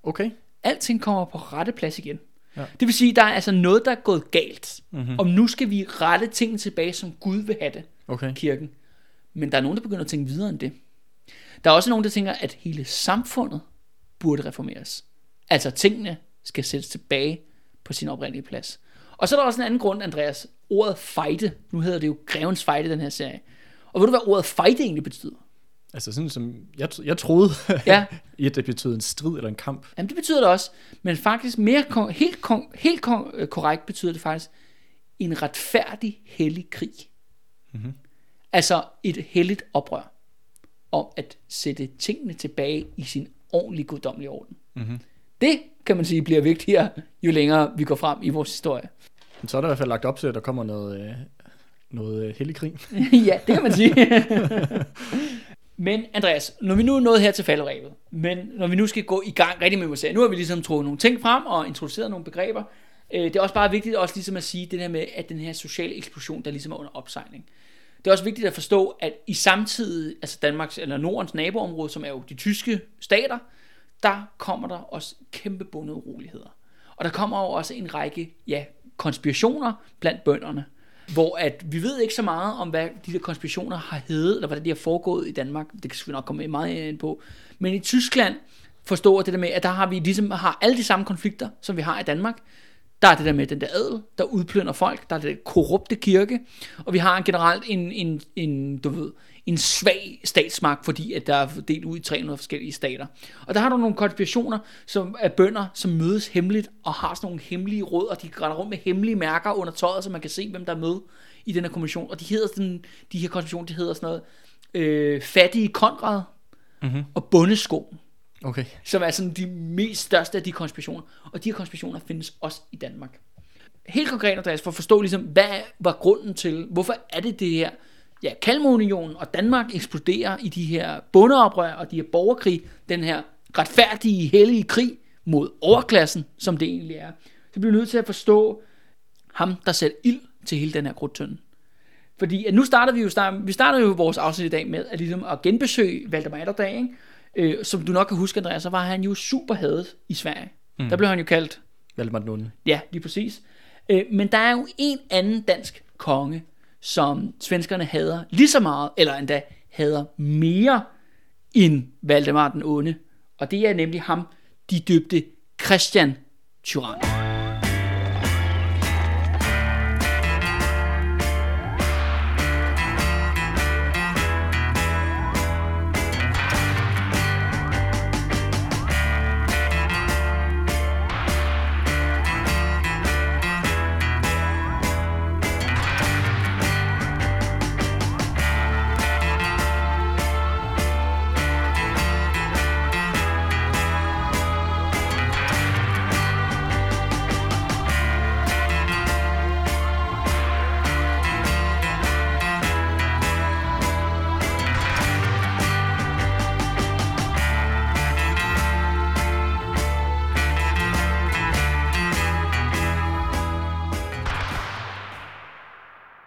Okay. Alting kommer på rette plads igen. Ja. Det vil sige, der er altså noget, der er gået galt. Mhm. Mm-hmm. Og nu skal vi rette tingene tilbage, som Gud vil have det. Okay. kirken. Men der er nogen, der begynder at tænke videre end det. Der er også nogen, der tænker, at hele samfundet burde reformeres. Altså tingene skal sættes tilbage på sin oprindelige plads. Og så er der også en anden grund, Andreas. Ordet fejde. Nu hedder det jo Grevens fejde, den her serie. Og ved du, hvad ordet fejde egentlig betyder? Altså sådan som, jeg, jeg troede, Ja. at det betød en strid eller en kamp. Jamen det betyder det også. Men faktisk mere kon- helt, kon- helt kon- øh, korrekt betyder det faktisk en retfærdig, hellig krig. Mm-hmm. Altså et helligt oprør. Om at sætte tingene tilbage i sin ordentlige guddommelige orden. Mm-hmm. Det kan man sige bliver vigtigere, jo længere vi går frem i vores historie. Men så er der i hvert fald lagt op til, at der kommer noget, øh, noget øh, hellig krig. ja, det kan man sige. men Andreas, når vi nu er nået her til falderæbet, men når vi nu skal gå i gang rigtig med USA, nu har vi ligesom trukket nogle ting frem og introduceret nogle begreber. Øh, det er også bare vigtigt også ligesom at sige det der med, at den her sociale eksplosion, der ligesom er under opsejling. Det er også vigtigt at forstå, at i samtidig, altså Danmarks eller Nordens naboområde, som er jo de tyske stater, der kommer der også kæmpe bundet uroligheder. Og der kommer jo også en række, ja, konspirationer blandt bønderne, hvor at vi ved ikke så meget om, hvad de der konspirationer har heddet, eller hvordan de har foregået i Danmark. Det kan vi nok komme meget ind på. Men i Tyskland forstår det der med, at der har vi ligesom har alle de samme konflikter, som vi har i Danmark. Der er det der med den der adel, der udplynder folk. Der er det der korrupte kirke. Og vi har generelt en, en, en, du ved, en svag statsmagt, fordi at der er delt ud i 300 forskellige stater. Og der har du nogle konspirationer som er bønder, som mødes hemmeligt og har sådan nogle hemmelige råd, og de render rundt med hemmelige mærker under tøjet, så man kan se, hvem der er med i den her kommission. Og de, hedder sådan, de her konspirationer, de hedder sådan noget øh, fattige Konrad Mhm. og bundesko Okay. som er sådan de mest største af de konspirationer. Og de her konspirationer findes også i Danmark. Helt konkret, Andreas, for at forstå ligesom, hvad var grunden til, hvorfor er det det her, ja, Kalmarunionen og Danmark eksploderer i de her bundeoprør og de her borgerkrig, den her retfærdige, hellige krig mod overklassen, som det egentlig er. Så bliver vi nødt til at forstå ham, der sætter ild til hele den her krudtønde. Fordi at nu starter vi jo, start, vi starter jo vores afsnit i dag med at, ligesom at genbesøge Valdemar Atterdag, ikke? Øh, som du nok kan huske, Andreas, så var han jo super hadet i Sverige. Mm. Der blev han jo kaldt, Valdemar den onde. ja, lige præcis. Øh, men der er jo en anden dansk konge, som svenskerne hader lige så meget, eller endda hader mere end Valdemar den onde. Og det er nemlig ham, de døbte Christian Tyrann.